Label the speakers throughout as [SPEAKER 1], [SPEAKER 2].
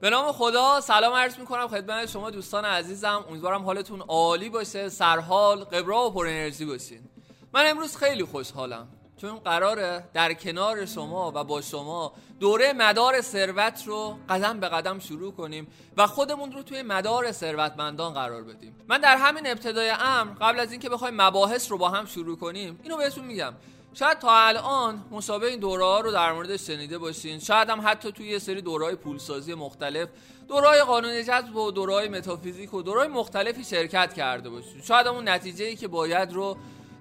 [SPEAKER 1] به نام خدا سلام عرض می‌کنم خدمت شما دوستان عزیزم. امیدوارم حالتون عالی باشه سرحال قبرا و پر انرژی باشین. من امروز خیلی خوشحالم چون قراره در کنار شما و با شما دوره مدار ثروت رو قدم به قدم شروع کنیم و خودمون رو توی مدار ثروتمندان قرار بدیم. من در همین ابتدای امر قبل از اینکه بخوایم مباحث رو با هم شروع کنیم اینو بهتون میگم. شاید تا الان مشابه این دوره ها رو در موردش شنیده باشین. شاید هم حتی توی یه سری دوره های پولسازی مختلف دوره های قانون جذب و دوره های متافیزیک و دوره مختلفی شرکت کرده باشین. شاید اون نتیجه ای که باید رو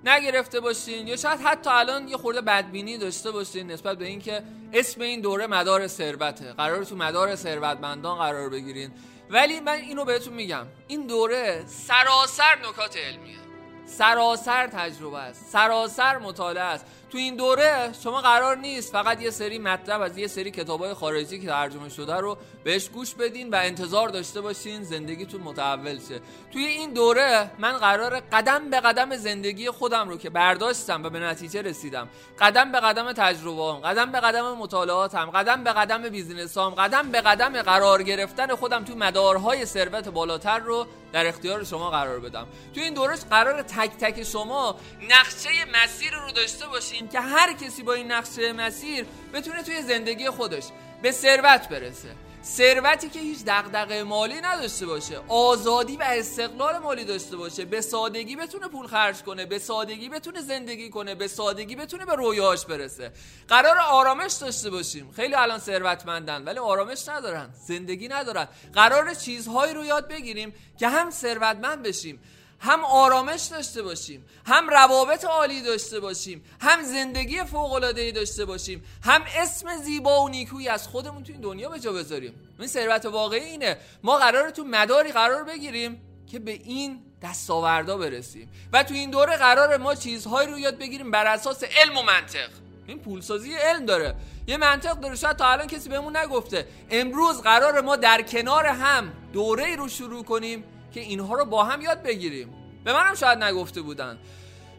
[SPEAKER 1] نگرفته باشین یا شاید حتی الان یه خورده بدبینی داشته باشین نسبت به اینکه اسم این دوره مدار ثروته. قرار تو مدار ثروتمندان قرار بگیرین. ولی من اینو بهتون میگم. این دوره سراسر نکات علمیه. سراسر تجربه است. سراسر مطالعه است. تو این دوره شما قرار نیست فقط یه سری مطلب از یه سری کتابای خارجی که ترجمه شده رو بهش گوش بدین و انتظار داشته باشین زندگیتون متحول شه. توی این دوره من قرار قدم به قدم زندگی خودم رو که برداشتم و به نتیجه رسیدم قدم به قدم تجربه هم، قدم به قدم مطالعاتم قدم به قدم بیزینسام قدم به قدم قرار گرفتن خودم تو مدارهای ثروت بالاتر رو در اختیار شما قرار بدم. تو این دوره قرار تک تک شما نقشه مسیر رو داشته باشین که هر کسی با این نقشه مسیر بتونه توی زندگی خودش به ثروت برسه. ثروتی که هیچ دغدغه مالی نداشته باشه آزادی و استقلال مالی داشته باشه به سادگی بتونه پول خرج کنه به سادگی بتونه زندگی کنه به سادگی بتونه به رویاهاش برسه. قرار آرامش داشته باشیم. خیلی الان ثروتمندن ولی آرامش ندارن زندگی ندارن. قرار چیزهایی رو یاد بگیریم که هم ثروتمند بشیم. هم آرامش داشته باشیم هم روابط عالی داشته باشیم هم زندگی فوق العاده داشته باشیم هم اسم زیبا و نیکویی از خودمون تو این دنیا به جا بذاریم. این ثروت واقعی اینه. ما قرار تو مداری قرار بگیریم که به این دستاوردا برسیم و تو این دوره قرار ما چیزهایی رو یاد بگیریم بر اساس علم و منطق. این پولسازی علم داره. یه منطق داره. شاید تا الان کسی بهمون نگفته. امروز قرار ما در کنار هم دوره رو شروع کنیم که اینها رو با هم یاد بگیریم. به منم شاید نگفته بودن.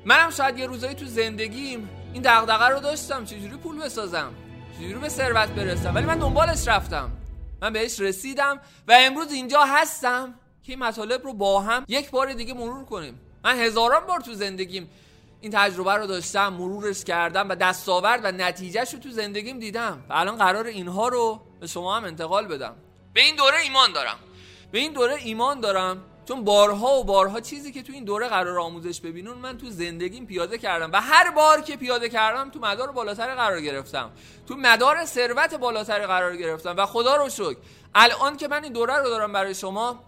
[SPEAKER 1] منم شاید یه روزایی تو زندگیم این دغدغه رو داشتم چجوری پول بسازم؟ چجوری به ثروت برسم؟ ولی من دنبالش رفتم. من بهش رسیدم و امروز اینجا هستم که این مطالب رو با هم یک بار دیگه مرور کنیم. من هزاران بار تو زندگیم این تجربه رو داشتم مرورش کردم و دستاورد و نتیجهش رو تو زندگیم دیدم. و الان قرار اینها رو به شما هم انتقال بدم. به این دوره ایمان دارم. به این دوره ایمان دارم چون بارها و بارها چیزی که تو این دوره قرار آموزش ببینون من تو زندگیم پیاده کردم و هر بار که پیاده کردم تو مدار بالاتر قرار گرفتم تو مدار ثروت بالاتر قرار گرفتم و خدا رو شکر. الان که من این دوره رو دارم برای شما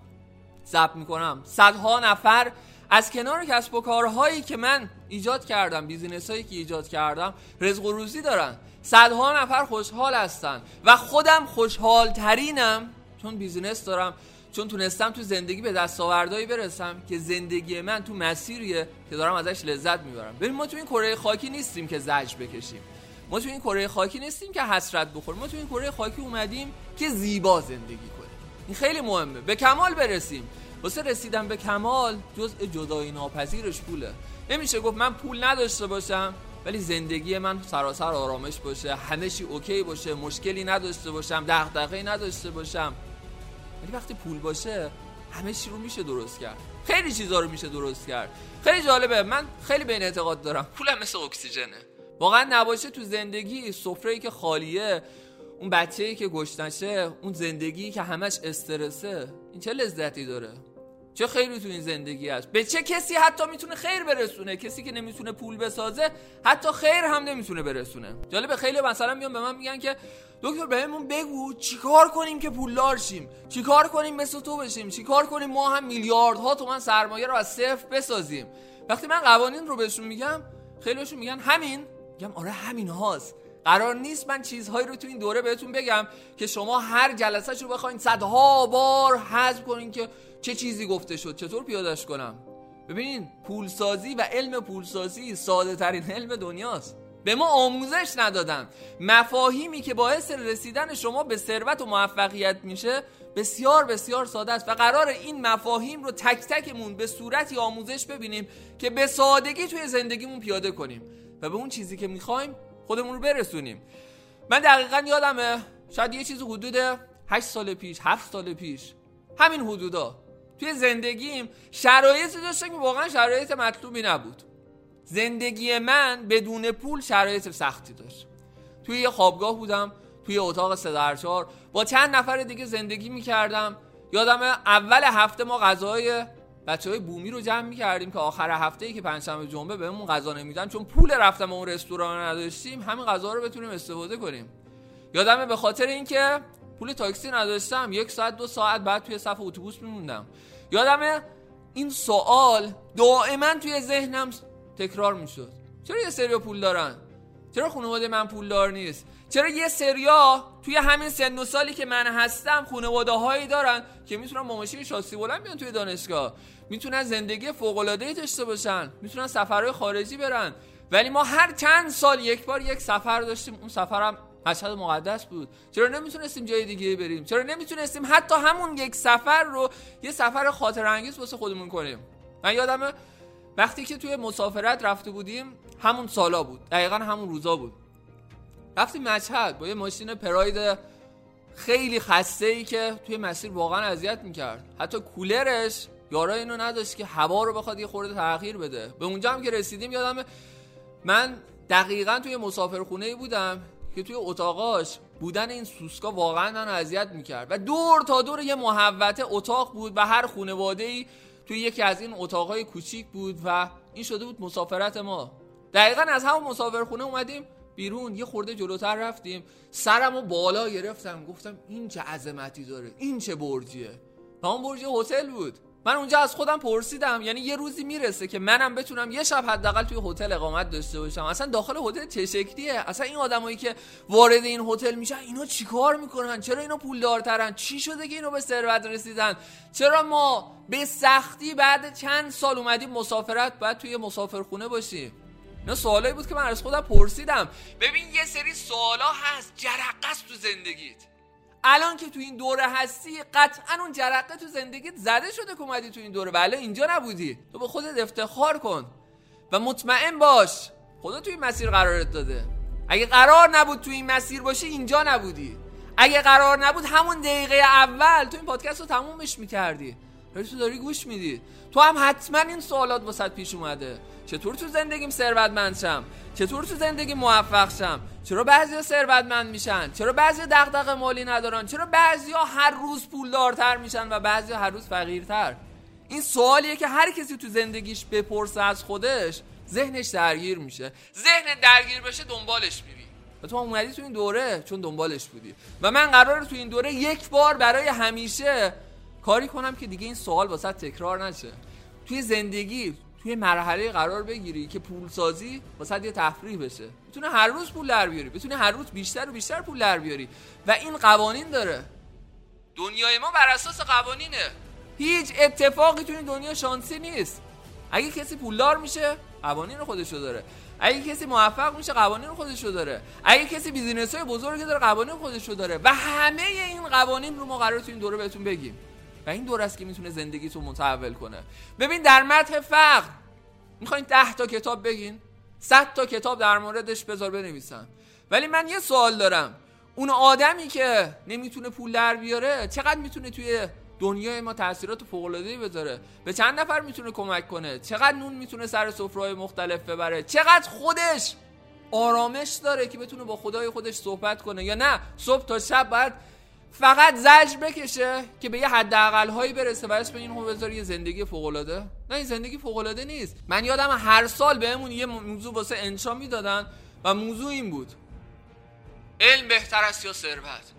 [SPEAKER 1] ضبط می‌کنم. صدها نفر از کنار کسب و کارهایی که من ایجاد کردم business هایی که ایجاد کردم رزق و روزی دارن. صدها نفر خوشحال هستن و خودم خوشحال ترینم چون business دارم. چون تونستم تو زندگی به دستاوردهایی برسم که زندگی من تو مسیریه که دارم ازش لذت می‌برم. ببین ما تو این کره خاکی نیستیم که زجر بکشیم. ما تو این کره خاکی نیستیم که حسرت بخوریم. ما تو این کره خاکی اومدیم که زیبا زندگی کنیم. این خیلی مهمه. به کمال برسیم. واسه رسیدن به کمال جزء جدایی ناپذیرش پوله. نمیشه گفت من پول نداشته باشم ولی زندگی من سراسر آرامش باشه همه چی اوکی باشه مشکلی نداشته باشم دغدغه‌ای نداشته باشم. ولی وقتی پول باشه همه چی رو میشه درست کرد. خیلی چیزا رو میشه درست کرد. خیلی جالبه من خیلی به این اعتقاد دارم. پولم مثل اکسیژنه. واقعا نباشه تو زندگی سفره که خالیه اون بچه‌ای که گشتنشه اون زندگی که همش استرسه این چه لذتی داره؟ چه خیری تو این زندگی هست؟ به چه کسی حتی می‌تونه خیر برسونه؟ کسی که نمی‌تونه پول بسازه حتی خیر هم نمی‌تونه برسونه. جالب خیلی مثلا میان به من میگن که دکتر بهمون بگو چیکار کنیم که پولدار شیم؟ چیکار کنیم مثل تو بشیم؟ چیکار کنیم ما هم میلیاردها تومن سرمایه رو از صفر بسازیم؟ وقتی من قوانین رو بهشون میگم خیلیشون میگن همین. میگم آره همین هاست. قرار نیست من چیزهایی رو تو این دوره بهتون بگم که شما هر جلسه رو بخواین صدها بار حذف کنین که چه چیزی گفته شد؟ چطور پیادش کنم؟ ببینین پولسازی و علم پولسازی ساده ترین علم دنیاست. به ما آموزش ندادن. مفاهیمی که باعث رسیدن شما به ثروت و موفقیت میشه بسیار بسیار ساده است و قرار این مفاهیم رو تک تکمون به صورتی آموزش ببینیم که به سادگی توی زندگیمون پیاده کنیم و به اون چیزی که می‌خوایم خودمون رو برسونیم. من دقیقا یادمه شاید یه چیز حدود 8 سال پیش 7 سال پیش. همین حدودا. توی زندگیم شرایطی داشتم که واقعا شرایط مطلوبی نبود. زندگی من بدون پول شرایط سختی داشت. توی یه خوابگاه بودم توی اتاق سدرچار با چند نفر دیگه زندگی می‌کردم. یادم اول هفته ما غذای بچه های بومی رو جمع می‌کردیم که آخر هفته ای که پنجشنبه جمعه بهمون غذا نمیدن. چون پول رفتم اون رستوران نداشتیم همین غذا رو بتونیم استفاده کنیم. یادمه به خاطر اینکه پول تاکسی نداشتم یک ساعت دو ساعت بعد توی صف اتوبوس میموندم. یادمه؟ این سوال دائما توی ذهنم تکرار می‌شد. چرا یه سری پول دارن؟ چرا خانواده من پولدار نیست؟ چرا یه سریا توی همین سن و سالی که من هستم خانواده هایی دارن که می‌تونن با ماشین شاسی بلند بیان توی دانشگاه؟ می‌تونن زندگی فوق العاده داشته باشن. می‌تونن سفرهای خارجی برن. ولی ما هر چند سال یک بار یک سفر داشتیم. اون سفرم مشهد مقدس بود. چرا نمی‌تونستیم جای دیگه بریم؟ چرا نمی‌تونستیم حتی همون یک سفر رو یه سفر خاطر انگیز واسه خودمون کنیم؟ من یادمه وقتی که توی مسافرت رفته بودیم همون سالا بود. دقیقا همون روزا بود. رفتیم مشهد با یه ماشین پراید خیلی خسته ای که توی مسیر واقعا اذیت می‌کرد. حتی کولرش یارا اینو نداشت که هوا رو بخواد یه خورده تغییر بده. به اونجا هم که رسیدیم یادم من دقیقا توی مسافرخونه ای بودم. که توی اتاقاش بودن این سوسکا واقعا من اذیت می‌کرد. و دور تا دور یه محوته اتاق بود و هر خانواده ای توی یکی از این اتاقای کوچیک بود و این شده بود مسافرت ما. دقیقا از همون مسافرخونه اومدیم بیرون یه خورده جلوتر رفتیم. سرمو بالا گرفتم گفتم این چه عظمتی داره این چه برجیه. و اون برج هتل بود. من اونجا از خودم پرسیدم یعنی یه روزی می‌رسه که منم بتونم یه شب حداقل توی هتل اقامت داشته باشم. اصلا داخل هتل چه شکلیه اصلا این آدمایی که وارد این هتل میشن اینا چیکار می‌کنن؟ چرا اینا پولدارترن؟ چی شده که اینا به ثروت رسیدن؟ چرا ما به سختی بعد چند سال اومدیم مسافرت بعد توی مسافرخونه باشیم؟ اینا سوالایی بود که من از خودم پرسیدم. ببین یه سری سوالا هست جرقه تو زندگیت. الان که تو این دوره هستی قطعا اون جرقه تو زندگیت زده شده که اومدی تو این دوره. بله اینجا نبودی. تو به خودت افتخار کن و مطمئن باش خدا تو این مسیر قرارت داده. اگه قرار نبود تو این مسیر باشی اینجا نبودی. اگه قرار نبود همون دقیقه اول تو این پادکست رو تمومش می‌کردی. تو داری گوش میدی. تو هم حتما این سوالات واسط پیش اومده. چطور تو زندگیم ثروتمند شم؟ چطور تو زندگی موفق شم؟ چرا بعضیا ثروتمند میشن؟ چرا بعضیا دغدغه مالی ندارن؟ چرا بعضیا هر روز پولدارتر میشن و بعضیا هر روز فقیرتر؟ این سوالیه که هر کسی تو زندگیش بپرسه از خودش ذهنش درگیر میشه. ذهن درگیر بشه دنبالش میری. و تو اومدی تو این دوره چون دنبالش بودی. و من قراره تو این دوره یک بار برای همیشه کاری کنم که دیگه این سوال واسه تکرار نشه. توی زندگی توی مرحله قرار بگیری که پول سازی واسه یه تفریح بشه. بتونه هر روز پول در بیاری بتونه هر روز بیشتر و بیشتر پول در بیاری. و این قوانین داره. دنیای ما بر اساس قوانینه. هیچ اتفاقی توی دنیا شانسی نیست. اگه کسی پولدار میشه قوانین خودشو داره. اگه کسی موفق میشه قوانین خودشو داره. اگه کسی بیزینس های بزرگی داره قوانین خودشو داره. و همه این قوانین رو ما قرار تو این دوره بهتون بگیم. و این دور است که می‌تونه زندگی تو متحول کنه. ببین در متح فقر می‌خواین ده تا کتاب بگین صد تا کتاب در موردش بذار بنویسن. ولی من یه سوال دارم. اون آدمی که نمی‌تونه پول در بیاره چقدر می‌تونه توی دنیای ما تاثیرات فوق العاده بذاره؟ به چند نفر می‌تونه کمک کنه؟ چقدر نون می‌تونه سر سفره‌های مختلف ببره؟ چقدر خودش آرامش داره که بتونه با خدای خودش صحبت کنه یا نه؟ صبح تا شب باید فقط زجر بکشه که به یه حداقل هایی برسه و اسم این بذاره یه زندگی فوق نه این زندگی فوق نیست. من یادم هر سال بهمون یه موضوع واسه انشا می‌دادن و موضوع این بود. علم بهتر است یا ثروت؟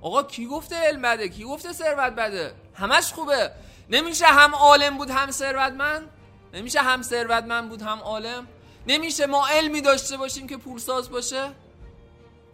[SPEAKER 1] آقا کی گفته علم بده؟ کی گفته ثروت بده؟ همش خوبه. نمیشه هم عالم بود هم ثروتمند؟ نمیشه هم ثروتمند بود هم عالم؟ نمیشه ما علمی داشته باشیم که پولساز باشه؟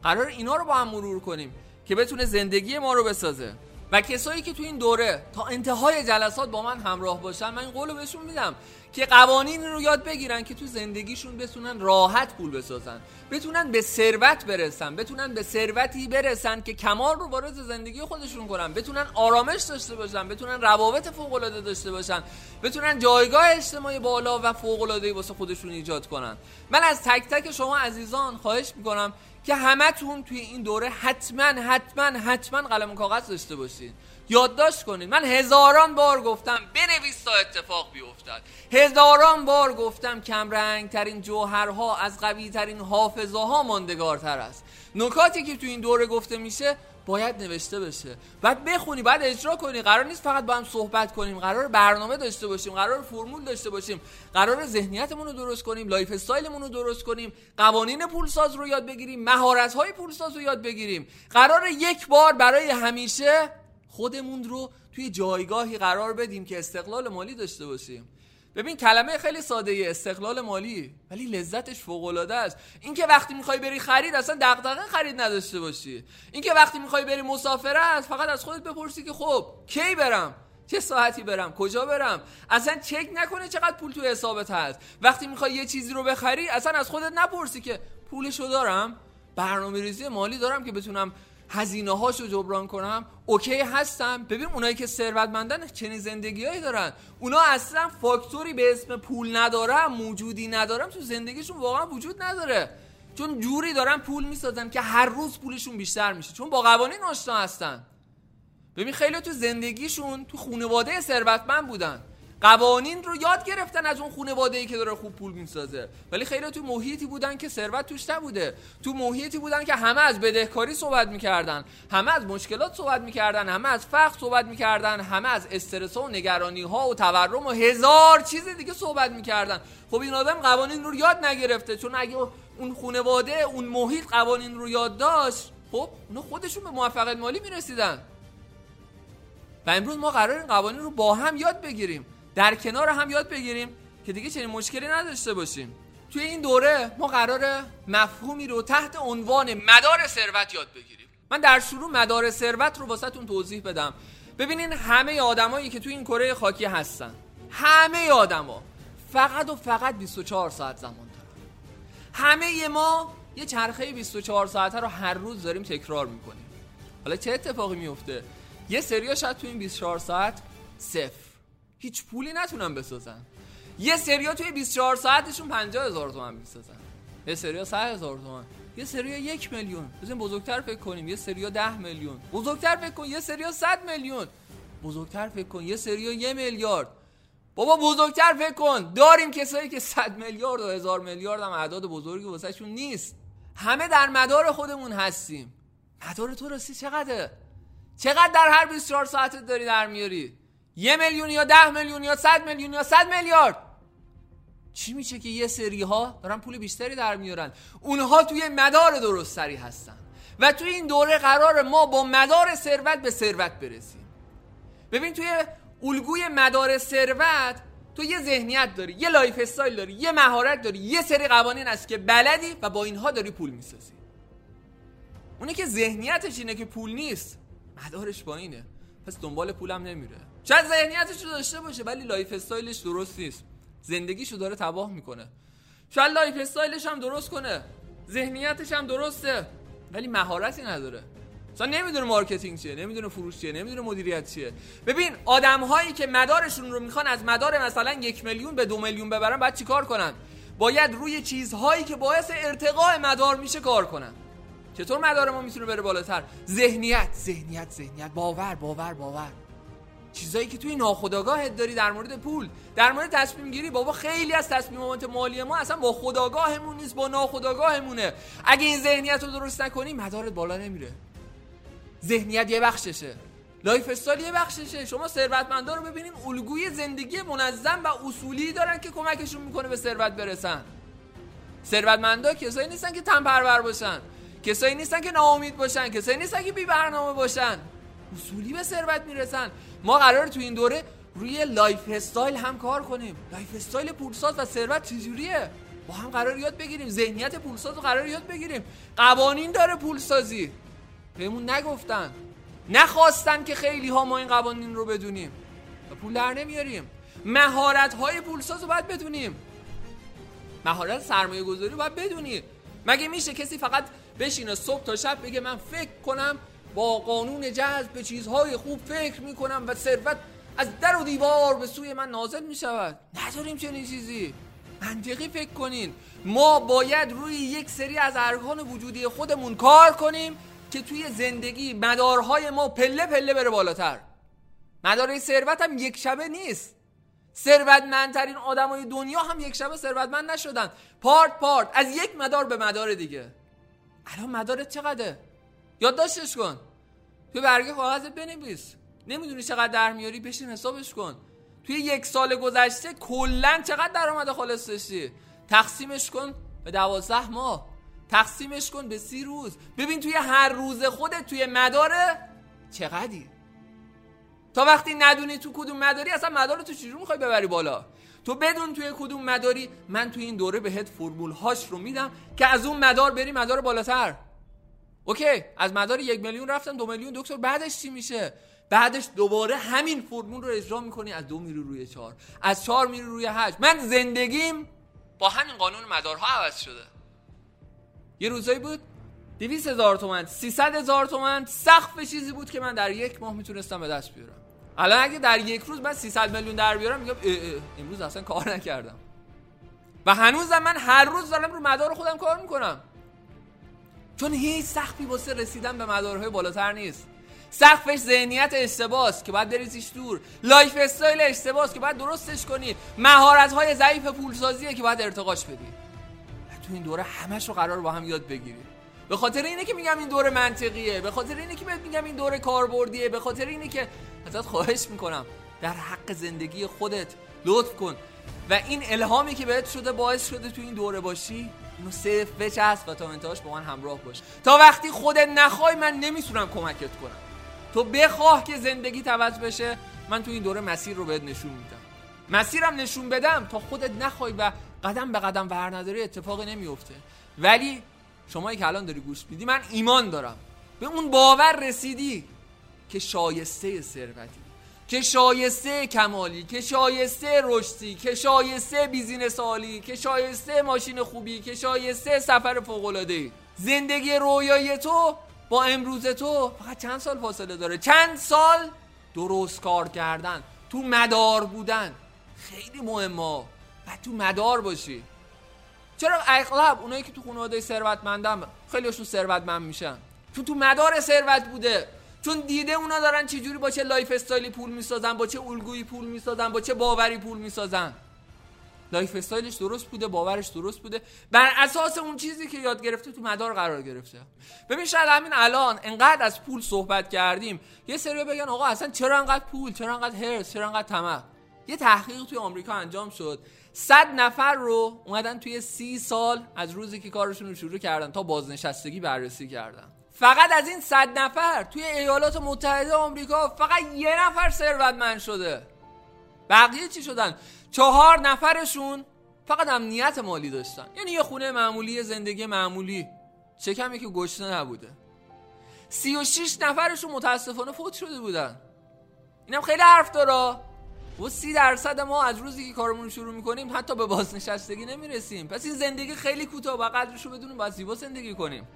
[SPEAKER 1] قرار اینا رو با هم مرور کنیم. که بتونه زندگی ما رو بسازه. و کسایی که تو این دوره تا انتهای جلسات با من همراه باشن من این قولو بهشون میدم. که قوانین رو یاد بگیرن که تو زندگیشون بتونن راحت پول بسازن بتونن به ثروت برسن بتونن به ثروتی برسن که کمال رو وارد زندگی خودشون کنن بتونن آرامش داشته باشن بتونن روابط فوق العاده داشته باشن بتونن جایگاه اجتماعی بالا و فوق العاده واسه خودشون ایجاد کنن. من از تک تک شما عزیزان خواهش می‌کنم که همتون توی این دوره حتما حتما حتما قلم کاغذ داشته باشید یادداشت کنید. من هزاران بار گفتم بنویس تا اتفاق بیفتد. هزاران بار گفتم کمرنگ ترین جوهرها از قوی ترین حافظه ها ماندگارتر است. نکاتی که تو این دوره گفته میشه باید نوشته بشه. بعد بخونی بعد اجرا کنی. قرار نیست فقط با هم صحبت کنیم. قرار برنامه داشته باشیم قرار فرمول داشته باشیم. قرار ذهنیتمون رو درست کنیم lifestyle مون رو درست کنیم. قوانین پولساز رو یاد بگیریم مهارت های پولساز رو یاد بگیریم. قرار یک بار برای همیشه خودمون رو توی جایگاهی قرار بدیم که استقلال مالی داشته باشیم. ببین کلمه خیلی ساده ای استقلال مالی ولی لذتش فوق العاده است. اینکه وقتی می‌خوای بری خرید اصلا دغدغه خرید نداشته باشی. اینکه وقتی می‌خوای بری مسافرت فقط از خودت بپرسی که خب کی برم؟ چه ساعتی برم؟ کجا برم؟ اصلا چک نکنه چقدر پول تو حسابت هست. وقتی می‌خوای یه چیزی رو بخری اصلا از خودت نپرسی که پولشو دارم برنامه ریزی مالی دارم که بتونم هزینه هاشو جبران کنم اوکی هستم. ببین اونایی که ثروتمندن چنین زندگیهایی دارن. اونا اصلا فاکتوری به اسم پول ندارم موجودی ندارم تو زندگیشون واقعا وجود نداره. چون جوری دارن پول می‌سازن که هر روز پولشون بیشتر میشه. چون با قوانین آشنا هستن. ببین خیلی تو زندگیشون تو خانواده ثروتمند بودن. قوانین رو یاد گرفتن از اون خانواده ای که داره خوب پول می‌سازه. ولی خیلی تو محیطی بودن که ثروت توش نبوده. تو محیطی بودن که همه از بدهکاری صحبت می‌کردن. همه از مشکلات صحبت می‌کردن. همه از فقر صحبت می‌کردن. همه از استرس و نگرانی ها و تورم و هزار چیز دیگه صحبت می‌کردن. خب این آدم قوانین رو یاد نگرفته. چون اگه اون خانواده اون محیط قوانین رو یاد داشت خب اونا خودشون به موفقیت مالی می‌رسیدن. و امروز ما قرار این قوانین رو با هم یاد بگیریم. در کنار هم یاد بگیریم که دیگه چنین مشکلی نداشته باشیم. توی این دوره ما قرار مفهومی رو تحت عنوان مدار ثروت یاد بگیریم. من در شروع مدار ثروت رو واسهتون توضیح بدم. ببینین همه آدمایی که توی این کره خاکی هستن. همه آدما فقط و فقط 24 ساعت زمان دارن. همه ما یه چرخه 24 ساعته رو هر روز داریم تکرار می‌کنیم. حالا چه اتفاقی میفته یه سریا شاید تو این 24 ساعت صفر. هیچ پولی نتونن بسازن. یه سریا توی 24 ساعتشون 50 هزار تومن می‌سازن. یه سریا 100 هزار تومن. یه سریا یک میلیون. بزنین بزرگتر فکر کنیم. یه سریا 10 میلیون. بزرگتر فکر کن. یه سریا 100 میلیون. بزرگتر فکر کن. یه سریا یه میلیارد. بابا بزرگتر فکر کن. داریم کسایی که 100 میلیارد و هزار میلیارد هم اعداد بزرگی واسهشون نیست. همه در مدار خودمون هستیم. مدار تو راستی چقدره؟ چقدر در هر 24 ساعتت داری در میاری؟ یه میلیون یا ده میلیون یا صد میلیون یا صد میلیارد. چی میشه که یه سری ها دارن پول بیشتری در میارن؟ اونها توی مدار درست تری هستن و توی این دوره قرار ما با مدار ثروت به ثروت برسیم. ببین توی الگوی مدار ثروت تو یه ذهنیت داری یه lifestyle داری یه مهارت داری یه سری قوانین است که بلدی و با اینها داری پول می‌سازی. اونی که ذهنیتش اینه که پول نیست مدارش پایینه. پس دنبال پولم نمیره. شاید ذهنیتش رو داشته باشه ولی lifestyle ش درست نیست. زندگیشو داره تباه می‌کنه. شاید lifestyle ش هم درست کنه. ذهنیتش هم درسته ولی مهارتی نداره. مثلا نمی‌دونه marketing چیه نمی‌دونه فروش چیه نمی‌دونه مدیریت چیه. ببین آدم هایی که مدارشون رو می‌خوان از مدار مثلا یک میلیون به دو میلیون ببرن باید چیکار کنن؟ باید روی چیزهایی که باعث ارتقاء مدار میشه کار کنن. چطور مدار ما می‌تونه بره بالاتر؟ ذهنیت ذهنیت ذهنیت. باور باور باور. چیزایی که توی ناخودآگاهت داری در مورد پول در مورد تصمیم گیری بابا خیلی از تصمیمات مالی ما اصلا با خودآگاهمون نیست با ناخودآگاهمونه. اگه این ذهنیت رو درست نکنی مدارت بالا نمیره. ذهنیت یه بخششه. lifestyle یه بخششه. شما ثروتمندا رو ببینین الگوی زندگی منظم و اصولی دارن که کمکشون می‌کنه به ثروت برسن. ثروتمندا کسایی نیستن که تن پرور باشن. کسایی نیستن که ناامید باشن. کسایی نیستن که بی برنامه باشن. اصولی به ثروت می‌رسن. ما قرار تو این دوره روی lifestyle هم کار کنیم. lifestyle پولساز و ثروت چجوریه؟ با هم قرار یاد بگیریم. ذهنیت پولساز رو قرار یاد بگیریم. قوانین داره پولسازی. بهمون نگفتن. نخواستن که خیلی ها ما این قوانین رو بدونیم. و پول در نمیاریم. مهارت های پولساز رو باید بدونیم. مهارت سرمایه گذاری باید بدونی. مگه میشه کسی فقط بشینه صبح تا شب بگه من فکر کنم با قانون جذب به چیزهای خوب فکر می‌کنم و ثروت از در و دیوار به سوی من نازل می‌شود. نداریم چنین چیزی. منطقی فکر کنین. ما باید روی یک سری از ارکان وجودی خودمون کار کنیم که توی زندگی مدارهای ما پله پله بره بالاتر. مدار ثروت هم یک شبه نیست. ثروتمندترین آدمای دنیا هم یک شبه ثروتمند نشدن. پارت پارت. از یک مدار به مدار دیگه. الان مدارت چقدره؟ یادداشتش کن. توی برگه کاغذت بنویس. نمی‌دونی چقدر در میاری بشین حسابش کن. توی یک سال گذشته کلا چقدر درآمد خالص داشتی؟ تقسیمش کن به دوازده ماه. تقسیمش کن به سی روز. ببین توی هر روز خودت توی مداره چقدی تا وقتی ندونی تو کدوم مداری اصلا مدار تو چجور می‌خوای ببری بالا؟ تو بدون توی کدوم مداری من توی این دوره بهت فرمول هاش رو میدم که از اون مدار بری مدار بالاتر. اوکی از مدار یک میلیون رفتم دو میلیون دکتر بعدش چی میشه؟ بعدش دوباره همین فرمول رو اجرا می‌کنی از دو میری روی چهار. از چهار میری روی هشت. من زندگیم با همین قانون مدارها عوض شده. یه روزایی بود دویست هزار تومن سیصد هزار تومن سقف چیزی بود که من در یک ماه می‌تونستم به دست بیارم. الان اگه در یک روز من 300 میلیون در بیارم میگم اه اه امروز اصلا کار نکردم. و هنوزم من هر روز دارم رو مدار خودم کار می‌کنم. چون هیچ سقفی واسه رسیدن به مدارهای بالاتر نیست. سقفش ذهنیت اشتباس که باید بریزیش دور. lifestyle اشتباس که باید درستش کنی. مهارت های ضعیف پولسازیه که باید ارتقاش بدی. تو این دوره همش رو قرار با هم یاد بگیری. به خاطر اینه که میگم این دوره منطقیه. به خاطر اینه که میگم این دوره کاربردیه. به خاطر اینه که ازت خواهش می‌کنم در حق زندگی خودت لطف کن. و این الهامی که بهت شده باعث شده تو این دوره باشی صرف بچسب و تا انتهاش با من همراه باش. تا وقتی خودت نخوای من نمی‌تونم کمکت کنم. تو بخواه که زندگی عوض بشه من تو این دوره مسیر رو بهت نشون میدم. مسیرم نشون بدم تا خودت نخوای و قدم به قدم ور نداری اتفاقی نمیفته ولی شمایی که الان داری گوش میدی من ایمان دارم. به اون باور رسیدی که شایسته ثروتی. که شایسته کمالی که شایسته رشدی که شایسته بیزینس عالی که شایسته ماشین خوبی که شایسته سفر فوق العاده زندگی رویای تو با امروز تو فقط چند سال فاصله داره؟ چند سال درست کار کردن تو مدار بودن. خیلی مهمه. و تو مدار باشی. چرا اغلب اونایی که تو خانواده ثروتمندن خیلیشون ثروتمند میشن. چون تو مدار ثروت بوده. چون دیده اونا دارن چجوری با چه lifestyle ی پول می‌سازن با چه الگویی پول می‌سازن با چه باوری پول می‌سازن. lifestyle ش درست بوده باورش درست بوده. بر اساس اون چیزی که یاد گرفته تو مدار قرار گرفته. ببین شاید همین الان انقدر از پول صحبت کردیم یه سری بگن آقا اصلا چرا انقدر پول چرا انقدر هرس چرا انقدر طمع؟ یه تحقیق توی آمریکا انجام شد. صد نفر رو اومدن توی سی سال از روزی که کارشون رو شروع کردن تا بازنشستگی بررسی کردن. فقط از این صد نفر توی ایالات متحده آمریکا فقط یه نفر ثروتمند شده. بقیه چی شدن؟ چهار نفرشون فقط امنیت مالی داشتن. یعنی یه خونه معمولی زندگی معمولی. چه کمی که گشته نبوده. سی و شیش نفرشون متاسفانه فوت شده بودن. اینم خیلی حرف داره. و سی درصد ما از روزی که کارمون شروع می‌کنیم حتی به بازنشستگی نمی‌رسیم. پس این زندگی خیلی کوتاه و قدرش رو بدونیم باید زیبا زندگی کنیم.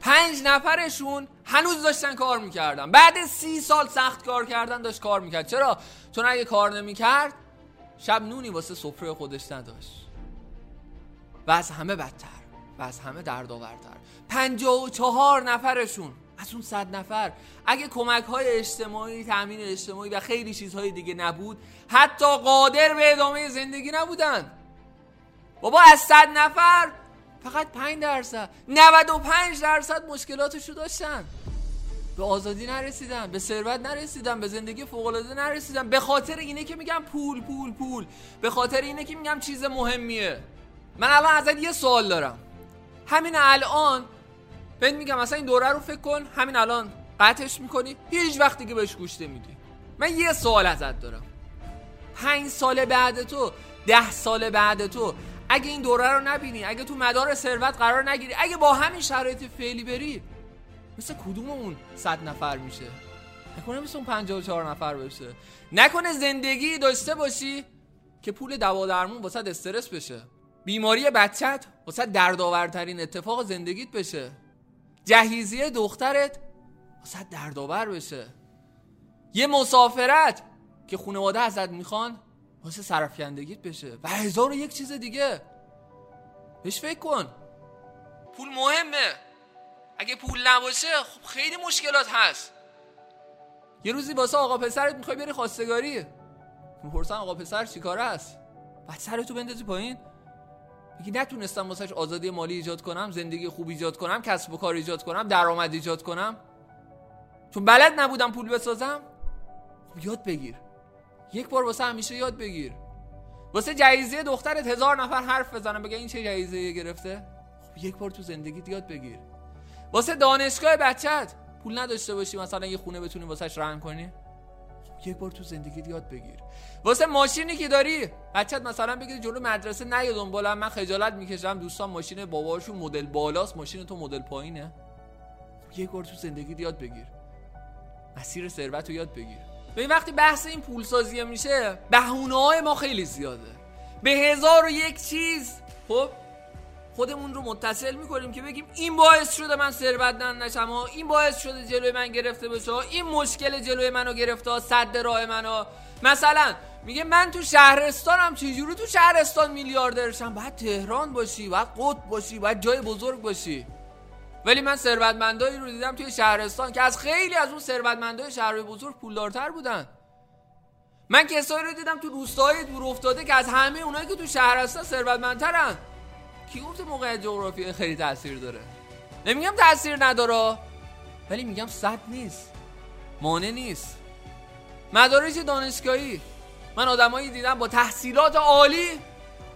[SPEAKER 1] پنج نفرشون هنوز داشتن کار می‌کردن. بعد سی سال سخت کار کردن داشت کار می‌کرد. چرا؟ چون اگه کار نمی‌کرد شب نونی واسه سفره خودش نداشت. و از همه بدتر. و از همه دردآورتر. پنجاه و چهار نفرشون از اون صد نفر اگه کمک های اجتماعی تامین اجتماعی و خیلی چیزهای دیگه نبود حتی قادر به ادامه زندگی نبودن. بابا از صد نفر فقط 5 درصد. 95 درصد مشکلاتشو داشتن. به آزادی نرسیدن به ثروت نرسیدن به زندگی فوق العاده نرسیدن. به خاطر اینه که میگم پول پول پول. به خاطر اینه که میگم چیز مهمیه. من الان ازت یه سوال دارم. همین الان بهت میگم مثلا این دوره رو فکر کن. همین الان قطعش می‌کنی. هیچ وقتی که بهش گوش نمیدی. من یه سوال ازت دارم. پنج سال بعد تو ده سال بعد تو اگه این دوره رو نبینی اگه تو مدار ثروت قرار نگیری اگه با همین شرایط فعلی بری مثل کدوم اون صد نفر میشه؟ نکنه مثل اون 54 نفر بشه. نکنه زندگی داشته باشی که پول دوا درمون واسه استرس بشه. بیماری بچت واسه دردآورترین اتفاق زندگیت بشه. جهیزیه دخترت واسه دردآور بشه. یه مسافرت که خانواده ازت می‌خوان واسه سرفکندگیت بشه. و هزار و یک چیز دیگه. بهش فکر کن. پول مهمه. اگه پول نباشه خب خیلی مشکلات هست. یه روزی واسه آقا پسرت می‌خوای بری خواستگاری. می‌پرسن آقا پسر چیکاره است؟ بعد سرتو بندازی پایین. میگی نتونستم واسه آزادی مالی ایجاد کنم زندگی خوب ایجاد کنم کسب و کار ایجاد کنم درآمد ایجاد کنم. چون بلد نبودم پول بسازم. یاد بگیر. یک بار واسه همیشه یاد بگیر. واسه جایزه دخترت هزار نفر حرف بزنم بگه این چه جایزه گرفته؟ خب یک بار تو زندگیت یاد بگیر. واسه دانشگاه بچت پول نداشته باشی مثلا یه خونه بتونی واسهش رهن کنی؟ خب یک بار تو زندگیت یاد بگیر. واسه ماشینی که داری بچت مثلا بگی جلو مدرسه نیا دنبالم من خجالت می‌کشم دوستان ماشین باباشون مدل بالاست ماشین تو مدل پایینه. خب یک بار تو زندگیت یاد بگیر. مسیر ثروت رو یاد بگیر. به وقتی بحث این پولسازی میشه بهونه های ما خیلی زیاده. به هزار و یک چیز خب خودمون رو متصل می‌کنیم که بگیم این باعث شده من ثروتمند نشم این باعث شده جلوی من گرفته بشه این مشکل جلوی منو گرفته صد راه منو. مثلا میگه من تو شهرستانم چجوری تو شهرستان میلیاردرشم؟ باید تهران باشی باید قطب باشی باید جای بزرگ باشی. ولی من ثروتمندایی رو دیدم توی شهرستان که از خیلی از اون ثروتمندای شهرهای بزرگ پولدارتر بودن. من کسایی رو دیدم تو روستاهای دور افتاده که از همه اونایی که تو شهر هستن ثروتمندترن. کی گفته موقع جغرافی خیلی تاثیر داره؟ نمیگم تاثیر نداره ولی میگم صد نیست. مانع نیست. مدارج دانشگاهی. من آدمایی دیدم با تحصیلات عالی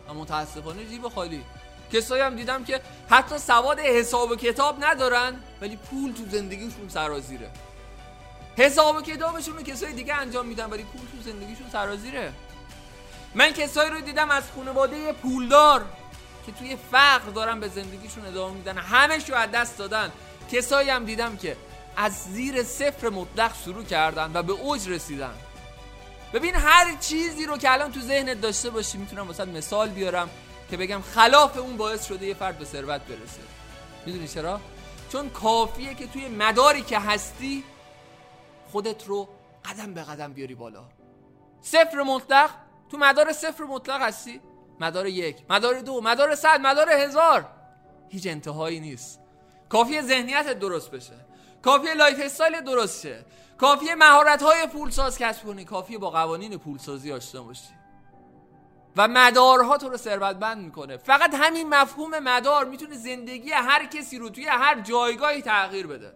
[SPEAKER 1] اما متاسفانه جیب خالی. کسایی هم دیدم که حتی سواد حساب و کتاب ندارن ولی پول تو زندگیشون سرازیره. حساب و کتابشون رو کسای دیگه انجام میدن ولی پول تو زندگیشون سرازیره. من کسایی رو دیدم از خانواده پولدار که توی فقر دارن به زندگیشون ادامه میدن همه رو از دست دادن. کسایی هم دیدم که از زیر صفر مطلق شروع کردن و به اوج رسیدن. ببین هر چیزی رو که الان تو ذهنت داشته باشی می‌تونم واسه مثال بیارم. که بگم خلاف اون باعث شده یه فرد به ثروت برسه. می‌دونی چرا؟ چون کافیه که توی مداری که هستی خودت رو قدم به قدم بیاری بالا. صفر مطلق تو مدار صفر مطلق هستی؟ مدار یک مدار دو مدار صد مدار هزار. هیچ انتهایی نیست. کافیه ذهنیت درست بشه. کافیه lifestyle درست شه. کافیه مهارت های پولساز کسب کنی. کافیه با قوانین پولسازی آشنا باشی. و مدارها تو رو ثروتمند می‌کنه. فقط همین مفهوم مدار می‌تونه زندگی هر کسی رو توی هر جایگاهی تغییر بده.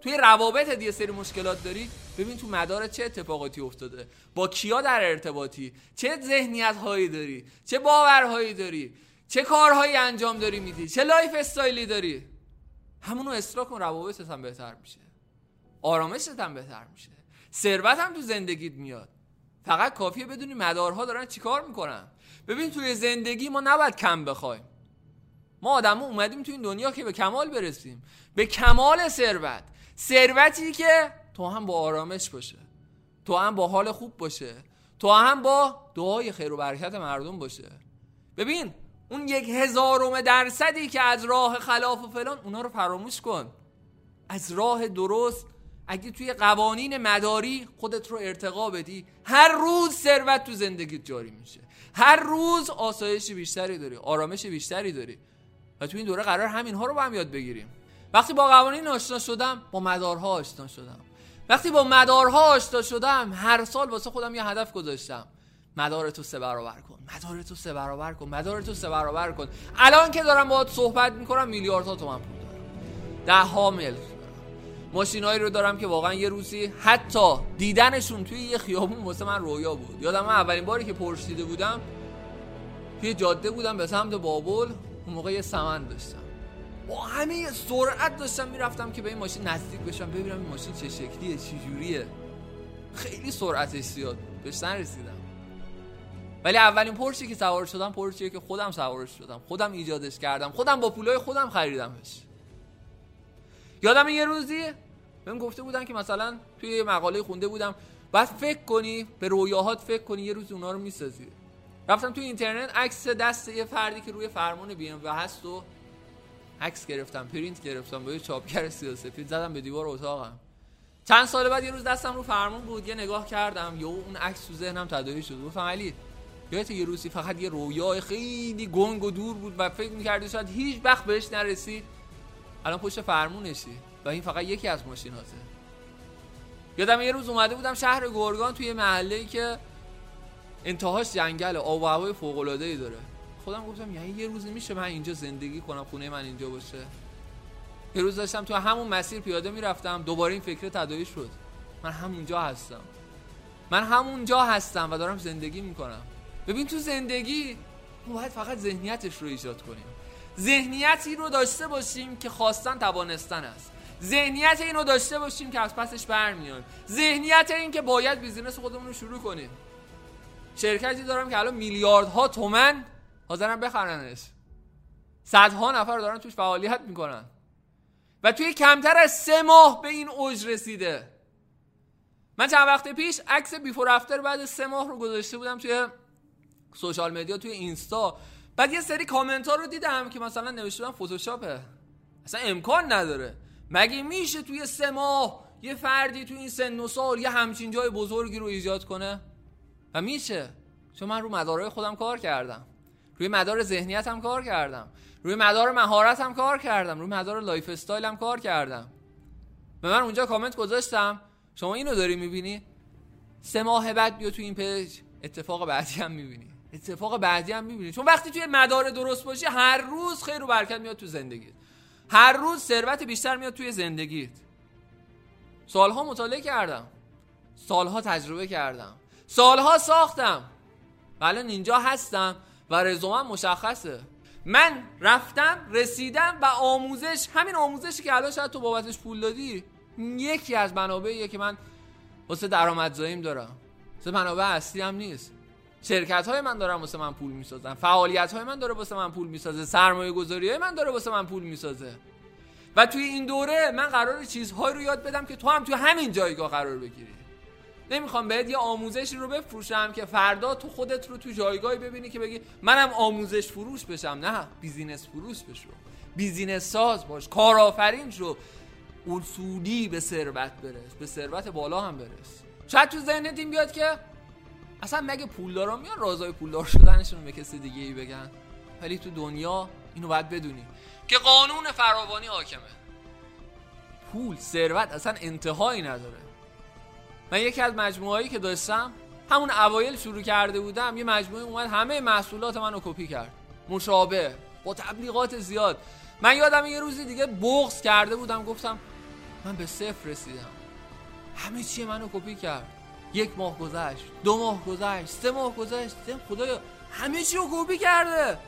[SPEAKER 1] توی روابط یه سری مشکلات داری ببین تو مدار چه اتفاقاتی افتاده. با کیا در ارتباطی؟ چه ذهنیت هایی داری؟ چه باورهایی داری؟ چه کارهایی انجام داری میدی؟ چه lifestyle ی داری؟ همونو اصلاح کن روابطت هم بهتر میشه. آرامشت هم بهتر میشه. ثروت هم تو زندگیت میاد. فقط کافیه بدونی مدارها دارن چیکار می‌کنن. ببین توی زندگی ما نباید کم بخوایم. ما آدم اومدیم توی این دنیا که به کمال برسیم. به کمال ثروت. ثروتی که تو هم با آرامش باشه. تو هم با حال خوب باشه. تو هم با دعای خیر و برکت مردم باشه. ببین اون یک هزارم درصدی که از راه خلاف و فلان اونا رو فراموش کن. از راه درست اگه توی قوانین مداری خودت رو ارتقا بدی هر روز ثروت تو زندگیت جاری میشه. هر روز آسایش بیشتری داری آرامش بیشتری داری. و تو این دوره قرار همین ها رو با هم یاد بگیریم. وقتی با قوانین آشنا شدم با مدارها آشنا شدم. وقتی با مدارها آشنا شدم هر سال واسه خودم یه هدف گذاشتم. مدار تو سه برابر کن مدار تو سه برابر کن مدار تو سه برابر کن. الان که دارم باهات صحبت می‌کنم میلیاردها تومن پول دارم. ده ها ماشینایی رو دارم که واقعا یه روزی حتی دیدنشون توی یه خیابون واسه من رویا بود. یادم من اولین باری که پرسیده بودم توی جاده بودم به سمت بابل اون موقع یه سمن داشتم. با همه سرعت داشتم می‌رفتم که به این ماشین نزدیک بشم ببینم این ماشین چه شکلیه چه جوریه. خیلی سرعتش زیاد بهش نرسیدم. ولی اولین پرشی که سوار شدم پرشیه که خودم سوارش شدم. خودم ایجادش کردم. خودم با پولای خودم خریدمش. یادم یه روزی بهم گفته بودن که مثلا توی مقاله خونده بودم بعد فکر کنی به رویاهات فکر کنی یه روز اونا رو می‌سازی. رفتم توی اینترنت عکس دست یه فردی که روی فرمون بی ام و هست و عکس گرفتم پرینت گرفتم با یه چاپگر سیاسفید زدم به دیوار اتاقم. چند سال بعد یه روز دستم رو فرمون بود یه نگاه کردم یهو اون عکس تو ذهنم تداعی شد. گفتم علی یادته یه روزی فقط یه رویای خیلی گنگ و دور بود و فکر می‌کردی شاید هیچ وقت بهش نرسی الان پشت فرمونشی و این فقط یکی از ماشیناته یادم یه روز اومده بودم شهر گرگان توی محله ای که انتهاش جنگل آب و هوای فوق العاده ای داره. خودم گفتم یعنی یه روزی میشه من اینجا زندگی کنم خونه من اینجا باشه. یه روز داشتم تو همون مسیر پیاده می‌رفتم دوباره این فکر تداعی شد. من همونجا هستم. من همونجا هستم و دارم زندگی می‌کنم. ببین تو زندگی باید فقط ذهنیتش رو ایجاد کنیم. ذهنیتی رو داشته باشیم که خواستن توانستن است. ذهنیت این رو داشته باشیم که از پسش برمیایم ذهنیت این که باید بیزینس خودمون رو شروع کنیم. شرکتی دارم که الان میلیاردها تومن حاضرن بخرنش. صدها نفر دارن توش فعالیت می‌کنن. و توی کمتر از سه ماه به این اوج رسیده. من چند وقت پیش عکس بیفور افتر بعد سه ماه رو گذاشته بودم توی social media توی اینستا. بعد یه سری کامنت ها رو دیدم که مثلا نوشته بودن فتوشاپه اصلا امکان نداره. مگه میشه توی سه ماه یه فردی توی این سن و سال یه همچین جای بزرگی رو ایجاد کنه؟ و میشه. چون من رو مدارای خودم کار کردم. روی مدار ذهنیتم کار کردم. روی مدار مهارتم کار کردم. روی مدار lifestyle م کار کردم. بعد من اونجا کامنت گذاشتم. شما اینو داری می‌بینی؟ سه ماه بعد بیا توی این پیج. اتفاق بعدی هم می‌بینی. اتفاق بعدی هم می‌بینی. چون وقتی توی مدار درست باشی هر روز خیر و برکت میاد تو زندگیت. هر روز ثروت بیشتر میاد توی زندگیت. سالها مطالعه کردم. سالها تجربه کردم. سالها ساختم. الان اینجا هستم و رزومم مشخصه. من رفتم رسیدم و آموزش همین آموزشی که الان شاید تو بابتش پول دادی یکی از منابعیه که من واسه درآمدزاییم دارم. واسه منابع اصلی هم نیست. شرکت های من دارم واسه من پول می‌سازن. فعالیت های من داره واسه من پول می‌سازه. سرمایه گذاری های من داره واسه من پول می‌سازه. و توی این دوره من قرار چیزهایی رو یاد بدم که تو هم توی همین جایگاه قرار بگیری. نمی‌خوام بهت یه آموزشی رو بفروشم که فردا تو خودت رو تو جایگاهی ببینی که بگی منم آموزش فروش بشم. نه بیزینس فروش بشو. business ساز باش. کارآفرین شو. اصولی به ثروت برس. به ثروت بالا هم برس. شاید تو ذهنت این بیاد که اصلا مگه پولدارا میان رازای پولدار شدنشون به کسی دیگه ای بگن؟ ولی تو دنیا اینو باید بدونی که قانون فراوانی حاکمه. پول ثروت اصلا انتهایی نداره. من یکی از مجموعهایی که داشتم همون اوایل شروع کرده بودم یه مجموعه اومد همه محصولات منو کپی کرد. مشابه با تبلیغات زیاد. من یادم یه روزی دیگه بغض کرده بودم گفتم من به صفر رسیدم. همه چی منو کپی کرد. یک ماه گذشت دو ماه گذشت سه ماه گذشت خدایا همه چی رو کپی کرده.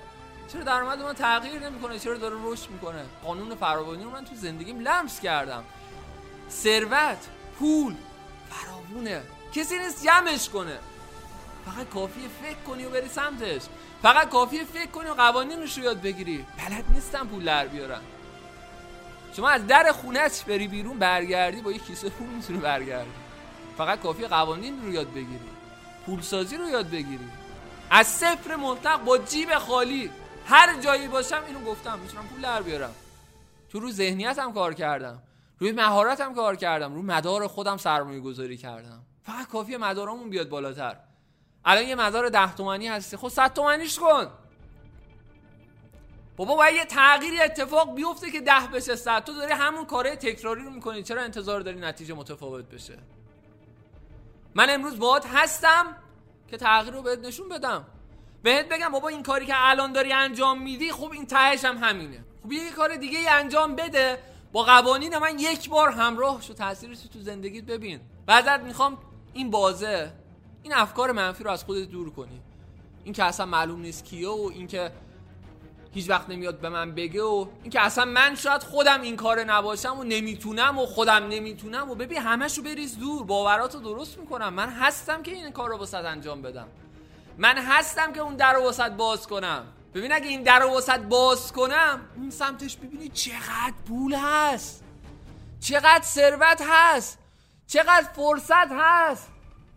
[SPEAKER 1] چرا درآمد من تغییر نمی‌کنه؟ چرا داره رشد می‌کنه؟ قانون فراوانی رو من تو زندگیم لمس کردم. ثروت پول فراوونه. کسی نیست جمعش کنه. فقط کافیه فکر کنی و بری سمتش. فقط کافیه فکر کنی و قوانینش رو یاد بگیری. بلد نیستم پول در بیارن شما از در خونت بری بیرون برگردی با یه کیسه پول می‌تونی برگردی. فقط کافی قوانین رو یاد بگیری پولسازی رو یاد بگیری از صفر مطلق با جیب خالی. هر جایی باشم اینو گفتم. می‌تونم پول در بیارم. تو رو ذهنیتم کار کردم. روی مهارتم کار کردم. روی مدار خودم سرمایه گذاری کردم. فقط کافیه مدارمون بیاد بالاتر. الان یه مدار ده تومنی هستی. خب صد تومنیش کن. بابا باید یه تغییری اتفاق بیفته که ده بشه صد. تو داری همون کاره تکراری رو می‌کنی. چرا انتظار داری نتیجه متفاوت بشه؟ من امروز باید هستم که تغییر رو بهت نشون بدم. بهت بگم بابا این کاری که الان داری انجام میدی خب این تهش هم همینه. خب یه کار دیگه ای انجام بده. با قوانین من یک بار همراه شو تاثیرش تو زندگیت ببین. بعدت می‌خوام این بازه این افکار منفی رو از خودت دور کنی. این که اصلا معلوم نیست کیه و این که هیچ وقت نمیاد به من بگه و این که اصلا من شاید خودم این کار نباشم و نمی‌تونم و خودم نمی‌تونم و ببین همش رو بریز دور. باوراتو درست می‌کنم. من هستم که این کار رو واسط انجام بدم. من هستم که اون در رو باز کنم. ببین اگه این در رو باز کنم اون سمتش ببینی چقدر پول هست. چقدر ثروت هست. چقدر فرصت هست.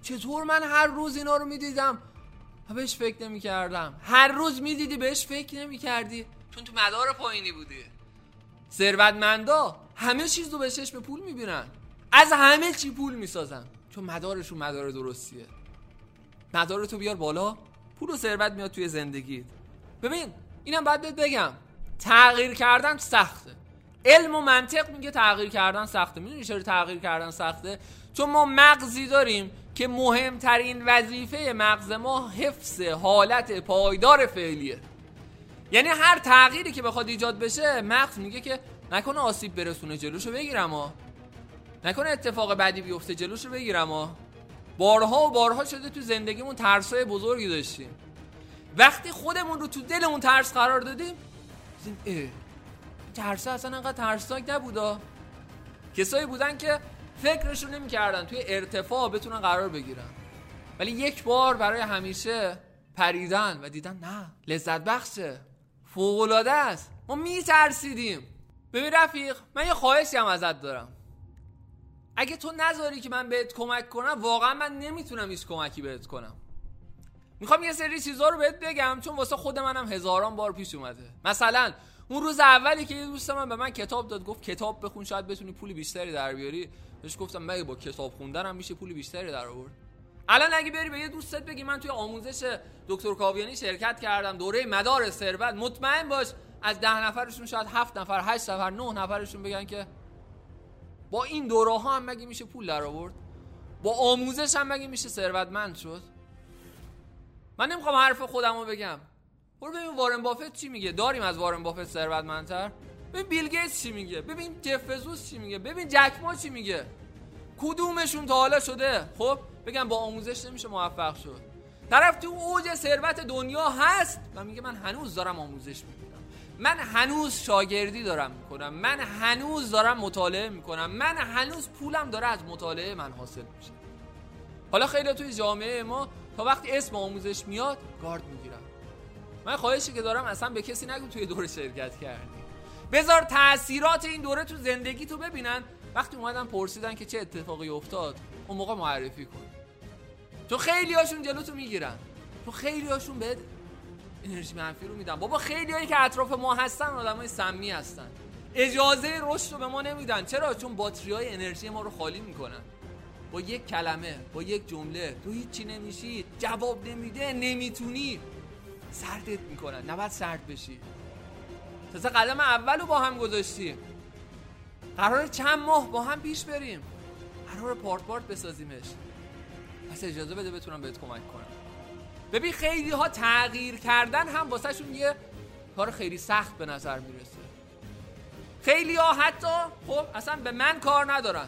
[SPEAKER 1] چطور من هر روز اینا رو می‌دیدم؟ بهش فکر نمی کردم هر روز می‌دیدی بهش فکر نمی کردی چون تو مدار پایینی بودی. ثروتمندا همه چیز رو به چشم پول می‌بینن. از همه چی پول می‌سازن. چون مدارشون مدار درستیه. مدار تو بیار بالا. پول و ثروت میاد توی زندگیت. ببین اینم باید بهت بگم. تغییر کردن سخته. علم و منطق میگه تغییر کردن سخته. می‌دونی چرا تغییر کردن سخته؟ چون ما مغزی داریم که مهمترین وظیفه مغز ما حفظ حالت پایدار فعلیه. یعنی هر تغییری که بخواد ایجاد بشه مغز میگه که نکنه آسیب برسونه جلوشو بگیرم ها. نکنه اتفاق بعدی بیفته جلوشو بگیرم ها. بارها و بارها شده تو زندگیمون ترسای بزرگی داشتیم. وقتی خودمون رو تو دلمون ترس قرار دادیم اه ترس اصلا انقدر ترسناک نبودا. کسایی بودن که فکرشون نمی‌کردن توی ارتفاع بتونن قرار بگیرن. ولی یک بار برای همیشه پریدن و دیدن نه لذت بخشه. فوق العاده است. ما میترسیدیم. ببین رفیق من یه خواهشی هم ازت دارم. اگه تو نذاری که من بهت کمک کنم واقعا من نمی‌تونم هیچ کمکی بهت کنم. می‌خوام یه سری چیزها رو بهت بگم چون واسه خود منم هزاران بار پیش اومده. مثلا اون روز اولی که یه دوست من به من کتاب داد گفت کتاب بخون شاید بتونی پول بیشتری در بیاری. بهش گفتم مگه با کتاب خوندن هم میشه پول بیشتری در آورد؟ الان اگه بری به یه دوستت بگی من توی آموزش دکتر کاویانی شرکت کردم دوره مدار ثروت مطمئن باش از ده نفرشون شاید هفت نفر هشت نفر نه نفرشون بگن که با این دوره ها هم مگه میشه پول در آورد؟ با آموزش هم مگه میشه ثروتمند شد؟ من نمی‌خوام حرف خودم رو بگم. برو ببین وارن بافت چی میگه؟ داریم از وارن بافت ثروتمندتر؟ ببین بیل گیتس چی میگه؟ ببین جف بزوس چی میگه؟ ببین جک ما چی میگه؟ کدومشون تا حالا شده؟ خب بگم با آموزش نمیشه موفق شد. طرف تو اوج ثروت دنیا هست و میگه من هنوز دارم آموزش می‌گیرم. من هنوز شاگردی دارم می‌کنم. من هنوز دارم مطالعه می‌کنم. من هنوز پولم داره از مطالعه من حاصل میشه. حالا خیلی توی جامعه ما تا وقتی اسم آموزش میاد گارد می‌گیرم من خواهشی که دارم اصلا به کسی نگو توی دوره شرکت کردی. بذار تاثیرات این دوره تو زندگی تو ببینن. وقتی اومدن پرسیدن که چه اتفاقی افتاد اون موقع معرفی کن. تو خیلی هاشون جلو تو می‌گیرن. تو خیلی هاشون بهت انرژی منفی رو میدن. بابا خیلی هایی که اطراف ما هستن های سمی هستن. اجازه رشد رو به ما نمیدن. چرا؟ چون باتری های انرژی ما رو خالی می‌کنن. با یک کلمه با یک جمله تو هیچی نمیشی. جواب نمیده نمی‌تونی. سردت می‌کنن. نباید سرد بشی. تازه قدم اول رو با هم گذاشتیم. قرار چند ماه با هم پیش بریم. قرار پارت پارت بسازیمش. پس اجازه بده بتونم بهت کمک کنم. ببین خیلی ها تغییر کردن هم واسه شون یه کار خیلی سخت به نظر می‌رسه. خیلی ها حتی خب اصلا به من کار ندارن.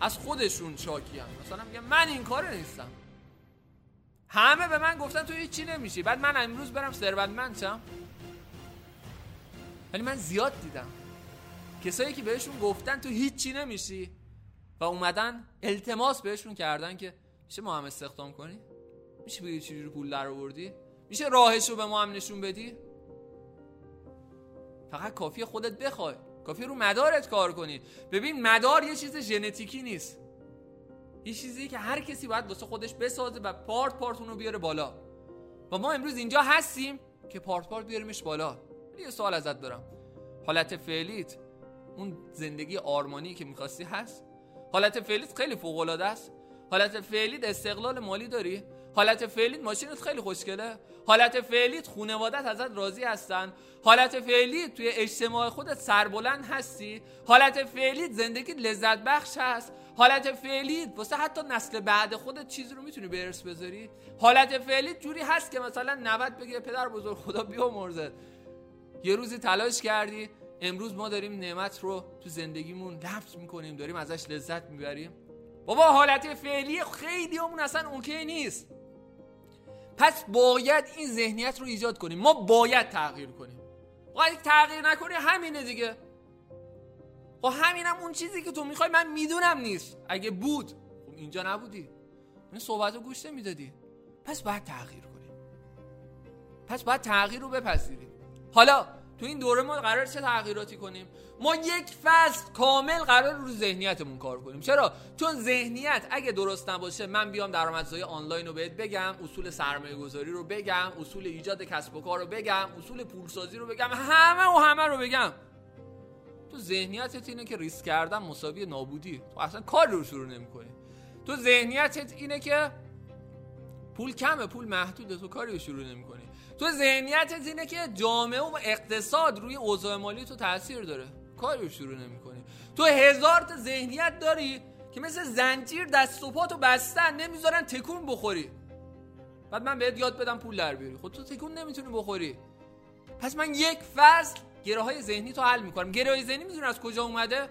[SPEAKER 1] از خودشون شاکی هم مثلا میگم من این کار نیستم. همه به من گفتن تو هیچی نمیشی. بعد من امروز برم ثروتمند شم ولی من زیاد دیدم. کسایی که بهشون گفتن تو هیچی نمیشی و اومدن التماس بهشون کردن که میشه ما هم استخدام کنی؟ میشه بگی چجوری پول در آوردی؟ میشه راهش رو به ما هم نشون بدی؟ فقط کافی خودت بخوای. کافی رو مدارت کار کنی. ببین مدار یه چیز ژنتیکی نیست. یه چیزی که هر کسی باید واسه خودش بسازه و پارت پارت رو بیاره بالا. و ما امروز اینجا هستیم که پارت پارت بیاریمش بالا. یه سوال ازت دارم. حالت فعلیت اون زندگی آرمانی که می‌خواستی هست؟ حالت فعلیت خیلی فوق العاده است. حالت فعلیت استقلال مالی داری؟ حالت فعلیت ماشینت خیلی خوشگله؟ حالت فعلیت خانوادت ازت راضی هستن؟ حالت فعلیت توی اجتماع خودت سربلند هستی؟ حالت فعلیت زندگی لذت بخش هست؟ حالت فعلیت واسه حتی نسل بعد خودت چیزی رو می‌تونی به ارث بذاری؟ حالت فعلیت جوری هست که مثلا 90 بگه پدر بزرگ خدا بیامرزت یه روزی تلاش کردی. امروز ما داریم نعمت رو تو زندگیمون لمس می‌کنیم داریم ازش لذت می‌بریم. بابا حالت فعلی خیلی همون اصلا اوکی نیست. پس باید این ذهنیت رو ایجاد کنیم. ما باید تغییر کنیم. اگه تغییر نکنی همینه دیگه. خب همینم اون چیزی که تو می‌خوای من می‌دونم نیست. اگه بود خب اینجا نبودی. این صحبت رو گوش نمی‌دادی. پس باید تغییر کنیم. پس باید تغییر رو بپذیریم. حالا تو این دوره ما قرار چه تغییراتی کنیم؟ ما یک فصل کامل قرار رو ذهنیتمون کار کنیم. چرا؟ چون ذهنیت اگه درست نباشه من بیام درآمدزایی آنلاین رو بهت بگم اصول سرمایه گذاری رو بگم اصول ایجاد کسب و کار رو بگم اصول پولسازی رو بگم همه و همه رو بگم. تو ذهنیتت اینه که ریسک کردن مساوی نابودی. تو اصلا کار رو شروع نمی‌کنی. تو ذهنیتت اینه که پول کمه پول محدوده. تو کاری رو شروع نمی‌کنی. تو ذهنیتت اینه که جامعه و اقتصاد روی اوضاع مالی تو تاثیر داره. کاری رو شروع نمی‌کنی. تو هزار تا ذهنیت داری که مثل زنجیر دست و پاتو بستن نمی‌ذارن تکون بخوری. بعد من بهت یاد بدم پول در بیاری. خود خب تو تکون نمی‌تونی بخوری. پس من یک فصل گره های ذهنی تو حل می‌کنم. گره های ذهنی می‌دونی از کجا اومده؟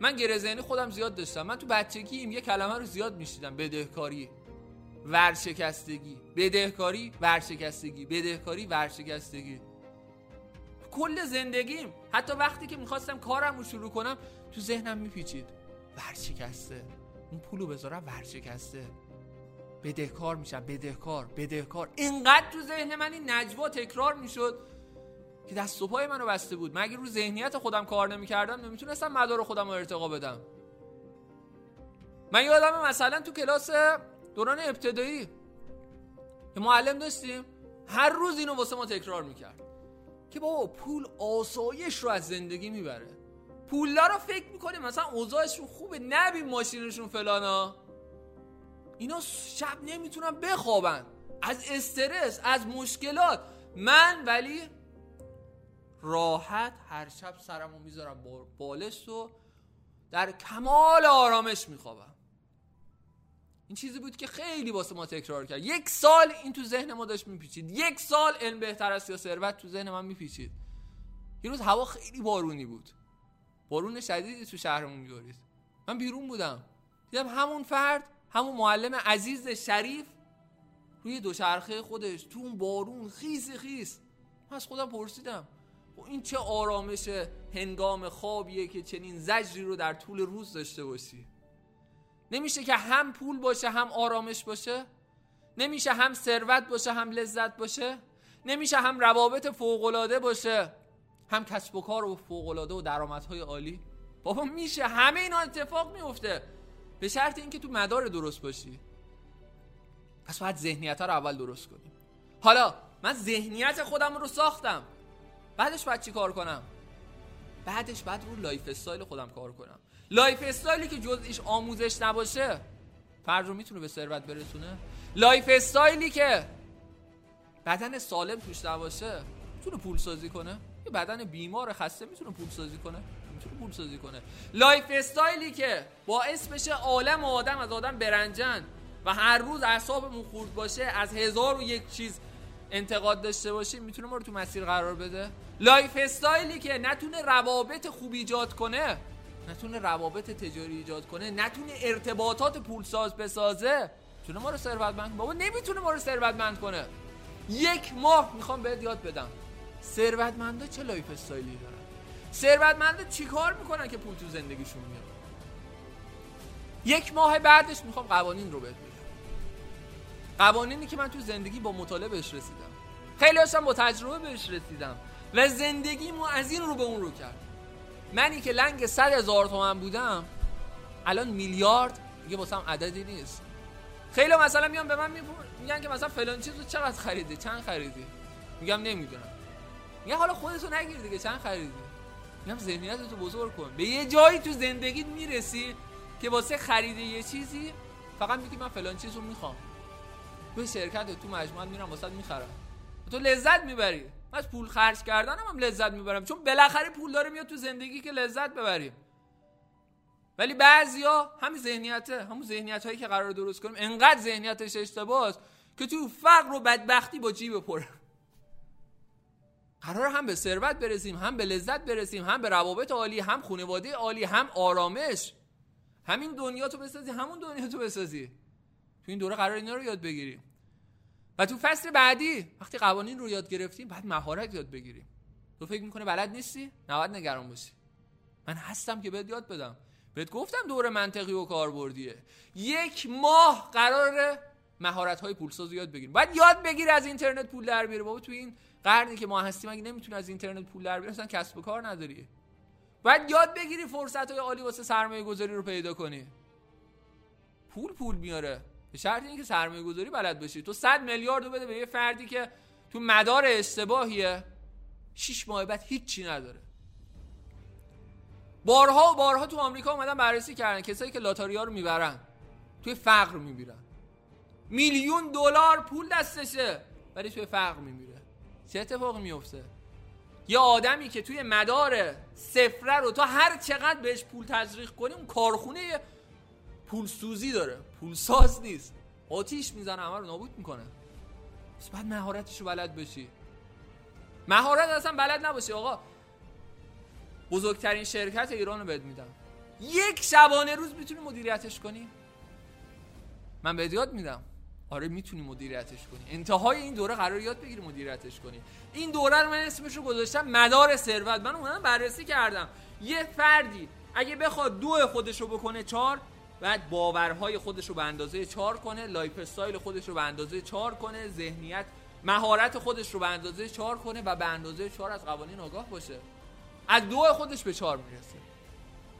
[SPEAKER 1] من گره ذهنی خودم زیاد داشتم. من تو بچگی یه کلمه رو زیاد میشیدم بدهکاری. ورشکستگی بدهکاری ورشکستگی بدهکاری ورشکستگی. کل زندگیم حتی وقتی که می‌خواستم کارم رو شروع کنم تو ذهنم میپیچید. ورشکسته. اون پولو بذارم ورشکسته. بدهکار میشم بدهکار بدهکار. اینقدر تو ذهن من این نجوا تکرار می‌شد که دست و پای منو بسته بود. من اگه رو ذهنیت خودم کار نمی‌کردم نمی‌تونستم مدار خودم رو ارتقا بدم. من یادم مثلا تو کلاس دوران ابتدایی. که معلم داشتیم. هر روز اینو واسه ما تکرار می‌کرد که بابا پول آسایش رو از زندگی می‌بره. پولا رو فکر می‌کنیم. مثلا اوضاعشون خوبه. نبین ماشینشون فلانا. اینا شب نمی‌تونن بخوابن. از استرس از مشکلات. من ولی راحت هر شب سرمو می‌ذارم بالش و در کمال آرامش میخوابم. این چیزی بود که خیلی واسه ما تکرار کرد. یک سال این تو ذهن ما داشت میپیچید. یک سال علم بهتر است یا ثروت تو ذهن من میپیچید. یه روز هوا خیلی بارونی بود. بارون شدیدی تو شهرمون میبارید من بیرون بودم. دیدم همون فرد همون معلم عزیز شریف روی دوچرخه خودش تو اون بارون خیس خیس. من از خودم پرسیدم و خب این چه آرامش هنگام خوابیه که چنین زجری رو در طول روز داشته باشی؟ نمیشه که هم پول باشه هم آرامش باشه. نمیشه هم ثروت باشه هم لذت باشه. نمیشه هم روابط فوقالعاده باشه. هم کسب و کار و فوقالعاده و درآمدهای عالی. بابا میشه. همه اینا اتفاق میفته. به شرط اینکه تو مدار درست باشی. پس باید ذهنیت رو اول درست کنیم. حالا من ذهنیت خودم رو ساختم. بعدش باید چی کار کنم؟ بعدش باید رو lifestyle خودم کار کنم. lifestyle ی که جزئیش آموزش نباشه فرد رو می‌تونه به ثروت برسونه. lifestyle ی که بدن سالم توش نباشه می‌تونه پول سازی کنه. یه بدن بیمار خسته می‌تونه پول سازی کنه. می‌تونه پول سازی کنه. lifestyle ی که باعث بشه عالم و آدم از آدم برنجن و هر روز اعصابمون خورد باشه از هزار و یک چیز انتقاد داشته باشیم می‌تونه ما رو تو مسیر قرار بده. lifestyle ی که نتونه روابط خوب ایجاد کنه نتونه روابط تجاری ایجاد کنه نتونه ارتباطات پولساز بسازه چونه ما رو ثروتمند بابا نمی‌تونه ما رو ثروتمند کنه. یک ماه می‌خوام بهت یاد بدم. ثروتمندا چه lifestyle ی دارن؟ ثروتمندا چیکار می‌کنن که پول تو زندگیشون میاد؟ یک ماه بعدش می‌خوام قوانین رو بهت بگم قوانینی که من تو زندگی با مطالعه بهش رسیدم. خیلی هاشم با تجربه بهش رسیدم و زندگیمو از این رو به اون رو کرد. منی که لنگ صد هزار تومن بودم الان میلیارد دیگه واسم عددی نیست. خیلی مثلا میان به من میگن که مثلا فلان چیزو چقدر خریدی؟ چند خریدی؟ میگم نمی‌دونم. میگه حالا خودتو نگیر دیگه چند خریدی؟ میگم ذهنیتتو بزرگ کن. به یه جایی تو زندگیت می‌رسی که واسه خرید یه چیزی فقط میگی من فلان چیزو می‌خوام. تو شرکت تو مجموعه میرم واسه می‌خرم. تو لذت می‌بری. من از پول خرج کردنم هم لذت می‌برم. چون بالاخره پول داره میاد تو زندگی که لذت ببریم. ولی بعضیا همین ذهنیته همون ذهنیت هایی که قرار درست کنیم. انقدر ذهنیتش اشتباهه که تو فقر و بدبختی با جیب پر. قرار هم به ثروت برسیم هم به لذت برسیم هم به روابط عالی هم خانواده عالی هم آرامش. همین دنیا تو بسازی همون دنیا تو بسازی. تو این دوره قرار اینا رو یاد بگیریم. و تو فصل بعدی وقتی قوانین رو یاد گرفتیم بعد مهارت یاد بگیریم. تو فکر می‌کنه بلد نیستی؟ نباید نگران باشی. من هستم که بهت یاد بدم. بهت گفتم دور منطقی و کاربردیه. یک ماه قرار مهارت های پولساز یاد بگیریم. باید یاد بگیری از اینترنت پول در بیاره. بابا تو این قرنی که ما هستیم اگه نمی‌تونی از اینترنت پول در بیاری اصلا کسب و کار نداری. باید یاد بگیری فرصت های عالی واسه سرمایه گذاری رو پیدا کنی. پول پول میاره. به شرط اینکه سرمایه گذاری بلد باشی. تو 100 میلیارد رو بده به یه فردی که تو مدار اشتباهیه. 6 ماه بعد هیچی نداره. بارها و بارها تو آمریکا اومدن بررسی کردن. کسایی که لاتاریا رو می‌برن توی فقر میمیرن میلیون دلار پول دستشه ولی توی فقر میمیره. چه اتفاقی میفته یه آدمی که توی مدار سفره رو تا هر چقدر بهش پول تزریق کنی اون کارخونه پولسوزی داره. پولساز نیست. آتیش می‌زنه همه رو نابود می‌کنه. بس بعد مهارتش رو بلد بشی. مهارت اصلا بلد نباشی آقا. بزرگترین شرکت ایران رو بهت میدم. یک شبانه روز می‌تونی مدیریتش کنی؟ من بهت یاد میدم. آره می‌تونی مدیریتش کنی. انتهای این دوره قرار یاد بگیری مدیریتش کنی. این دوره رو من اسمش رو گذاشتم مدار ثروت. من اونم بررسی کردم. یه فردی اگه بخواد دو خودش رو بکنه چهار بعد باورهای خودش رو به اندازه چهار کنه lifestyle خودش رو به اندازه چهار کنه ذهنیت مهارت خودش رو به اندازه چهار کنه و به اندازه چهار از قوانین آگاه باشه. از دو خودش به چهار می‌رسه.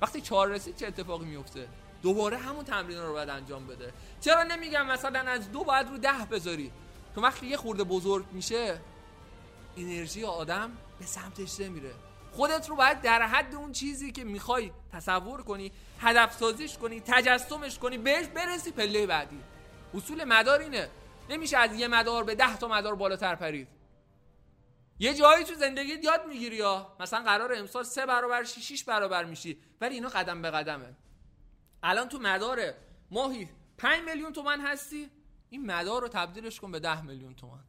[SPEAKER 1] وقتی چهار رسید چه اتفاقی میفته دوباره همون تمرین رو باید انجام بده. چرا نمیگم مثلا از دو باید رو ده بذاری؟ تو وقتی یه خورده بزرگ میشه انرژی آدم به سمتش نمیره. خودت رو باید در حد اون چیزی که می‌خوای تصور کنی هدف سازیش کنی تجسمش کنی بهش برسی پله بعدی. اصول مدار اینه. نمیشه از یه مدار به ده تا مدار بالاتر پرید. یه جایی تو زندگیت یاد می‌گیری یا مثلا قرار امسال سه برابر شی شیش برابر میشی. ولی اینا قدم به قدمه. الان تو مدار ماهی 5 میلیون تومن هستی. این مدار رو تبدیلش کن به 10 میلیون تومن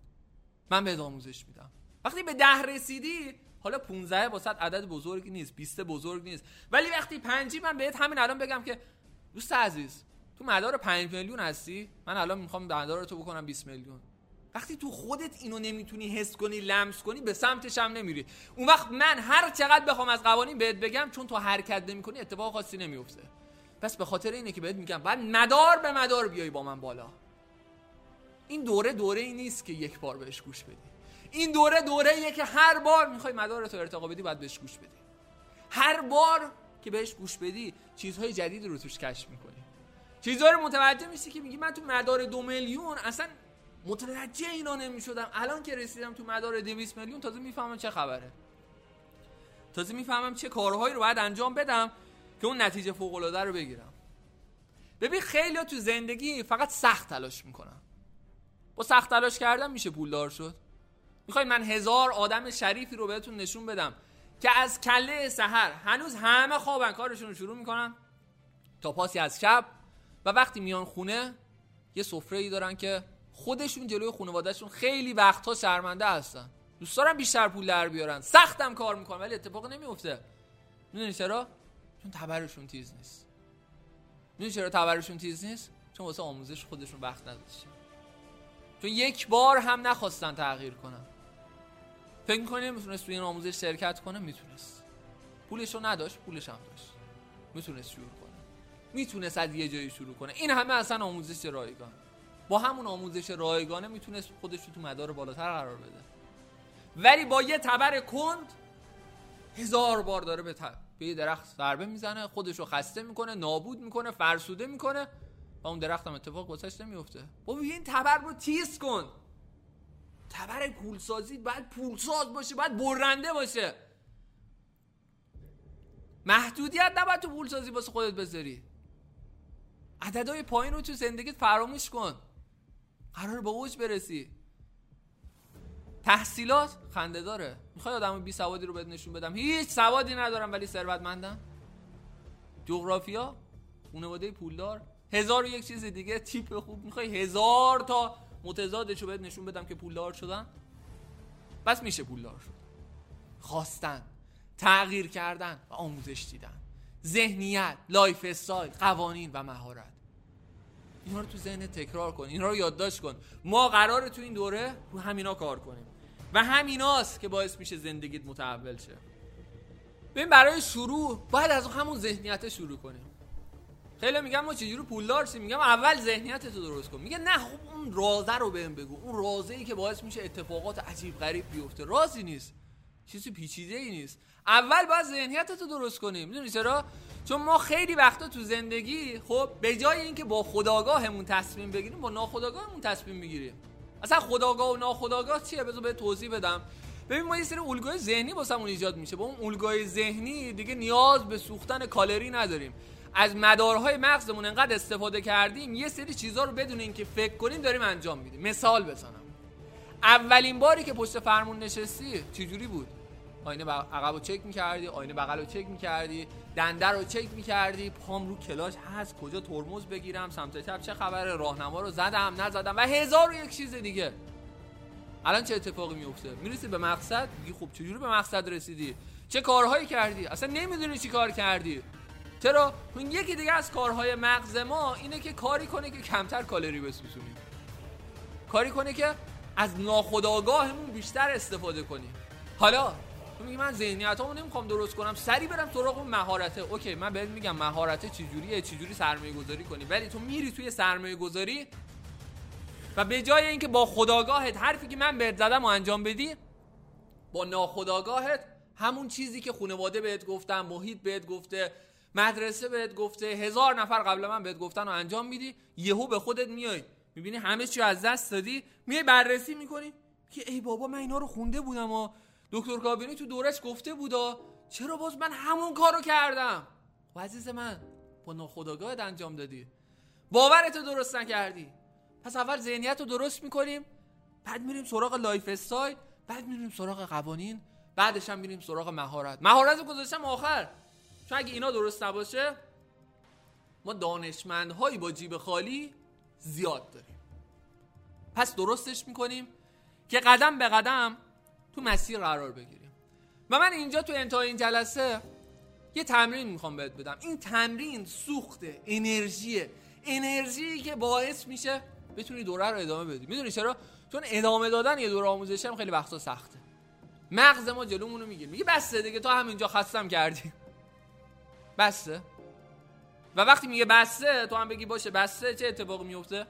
[SPEAKER 1] من به آموزش میدم. وقتی به ده رسیدی حالا 15 واسه عدد بزرگی نیست 20 بزرگ نیست. ولی وقتی پنجی من بهت همین الان بگم که دوست عزیز تو مدار 5 میلیون هستی؟ من الان می‌خوام مدار تو بکنم 20 میلیون. وقتی تو خودت اینو نمی‌تونی حس کنی لمس کنی به سمتش هم نمیری. اون وقت من هر چقدر بخوام از قوانین بهت بگم چون تو حرکت نمی‌کنی اتفاق خاصی نمیفته پس به خاطر اینه که بهت میگم بعد مدار به مدار بیای با من بالا. این دوره دوره ای نیست که یک بار بهش گوش بدی. این دوره دوره ایه که هر بار می‌خوای مدار تو ارتقا بدی باید بهش گوش بدی. هر بار که بهش گوش بدی چیزهای جدید رو توش کشف می‌کنی. چیزها رو متوجه میشی که میگی من تو مدار دو میلیون اصلا متوجه اینا نمی‌شدم. الان که رسیدم تو مدار 200 میلیون تازه می‌فهمم چه خبره. تازه می‌فهمم چه کارهایی رو باید انجام بدم که اون نتیجه فوق العاده رو بگیرم. ببین خیلی تو زندگی فقط سخت تلاش می‌کنن. با سخت تلاش کردن میشه پولدار شد. می‌خوای من هزار آدم شریفی رو بهتون نشون بدم که از کله سحر هنوز همه خوابن کارشون رو شروع می‌کنن تا پاسی از شب. و وقتی میان خونه یه سفره ای دارن که خودشون جلوی خانوادهشون خیلی وقتها شرمنده هستن. دوست دارن بیشتر پول در بیارن. سختم کار می‌کنن ولی اتفاق نمیفته می‌دونی چرا؟ چون تبرشون تیز نیست. می‌دونی چرا تبرشون تیز نیست؟ چون واسه آموزش خودشون وقت نداشتن. چون یک بار هم نخواستن تغییر کنن. فکر می‌کنی می‌تونست توی این آموزش شرکت کنه می‌تونست. پولش رو نداشت پولش هم داشت. می‌تونست شروع کنه. می‌تونست از یه جایی شروع کنه. این همه اصلا آموزش رایگان. با همون آموزش رایگانه می‌تونست خودش رو تو مدار بالاتر قرار بده. ولی با یه تبر کند هزار بار داره به, به یه درخت ضربه می‌زنه خودش رو خسته می‌کنه نابود می‌کنه فرسوده می‌کنه و اون درخت هم اتفاق واسش نمیفته بابا این تبر رو تیز کن. تبر پولسازی باید پولساز باشه باید برنده باشه. محدودیت نباید تو پولسازی واسه خودت بذاری. عددهای پایین رو تو زندگیت فراموش کن. قرار به اوج برسی. تحصیلات خنده داره. می‌خوای آدم بی سوادی رو بهت نشون بدم. هیچ سوادی ندارم ولی ثروتمندم. جغرافیا خانواده پولدار. هزار و یک چیز دیگه تیپ خوب. می‌خوای هزار تا متضادشو بهت نشون بدم که پولدار شدن؟ پس میشه پولدار شد. خواستن تغییر کردن و آموزش دیدن. ذهنیت lifestyle قوانین و مهارت. اینا رو تو ذهن تکرار کن اینا رو یادداشت کن. ما قراره تو این دوره رو همینا کار کنیم. و همیناست که باعث میشه زندگیت متحول شه. ببین برای شروع باید از همون ذهنیت شروع کنیم. خیلی میگم ما چجوری پولدار شیم؟ میگم اول ذهنیت تو درست کن. میگه نه خب اون رازه رو بهم بگو. اون رازه ای که باعث میشه اتفاقات عجیب غریب بیفته. رازی نیست. چیزی پیچیده ای نیست. اول باید ذهنیت تو درست کنیم می‌دونی چرا؟ چون ما خیلی وقتا تو زندگی خب به جای اینکه با خداگاهمون تصمیم بگیریم با ناخداگاهمون تصمیم می‌گیریم. اصلا خداگاه و ناخداگاه چیه؟ بذار به توضیح بدم. ببین ما یه سری الگوی ذهنی واسمون ایجاد میشه. با اون الگوی ذهنی دیگه نیاز به سوختن کالری نداریم. از مدارهای مغزمون انقدر استفاده کردیم یه سری چیزها رو بدون اینکه فکر کنیم داریم انجام میدیم. مثال بزنم. اولین باری که پشت فرمون نشستی چجوری بود؟ آینه عقب رو چک می‌کردی آینه بغل رو چک می‌کردی دنده رو چک می‌کردی پام رو کلاش هست کجا ترمز بگیرم سمت چپ چه خبره راهنما رو زدم نزدم و هزار و یک چیز دیگه. الان چه اتفاقی میفته می‌رسی به مقصد میگی خب چجوری به مقصد رسیدی؟ چه کارهایی کردی؟ اصلا نمی‌دونی چی کار کردی. چرا؟ اون یکی دیگه از کارهای مغز ما اینه که کاری کنه که کمتر کالری بسوزونیم. کاری کنه که از ناخودآگاهمون بیشتر استفاده کنیم. حالا تو میگی من ذهنیتامو نمی‌خوام درست کنم سری برم سراغ اون مهارته. اوکی من بهت میگم مهارته چجوریه چجوری سرمایه گذاری کنی. ولی تو میری توی سرمایه گذاری و به جای اینکه با خداگاهت حرفی که من بهت زدم انجام بدی با ناخداگاهت همون چیزی که خانواده بهت گفتن محیط بهت گفته مدرسه بهت گفته هزار نفر قبل من بهت گفتن و انجام میدی یهو به خودت میای. می‌بینی همه چی از دست دادی میای بررسی می‌کنی. که ای بابا من اینا رو خونده بودم و دکتر کابینی تو دورش گفته بودا چرا باز من همون کارو کردم؟ و عزیز من با ناخودآگاهت انجام دادی. باورتو درست نکردی. پس اول ذهنیت رو درست می‌کنیم بعد میریم سراغ lifestyle بعد میریم سراغ قوانین بعدش هم میریم سراغ مهارت. مهارت رو گذاشتم آخر. چون اگه اینا درست نباشه ما دانشمندهایی با جیب خالی زیاد داریم. پس درستش می‌کنیم که قدم به قدم تو مسیر قرار بگیریم. و من اینجا تو انتهای این جلسه یه تمرین می‌خوام بهت بدم. این تمرین سوخت انرژی انرژی که باعث میشه بتونی دوره رو ادامه بدی. می‌دونی چرا؟ چون ادامه دادن یه دوره آموزشی هم خیلی وقتا سخته. مغز ما جلومونو میگه میگه بسته دیگه تو همینجا خستم کردی. بسته و وقتی میگه بسته تو هم بگی باشه بسته چه اتفاقی میفته؟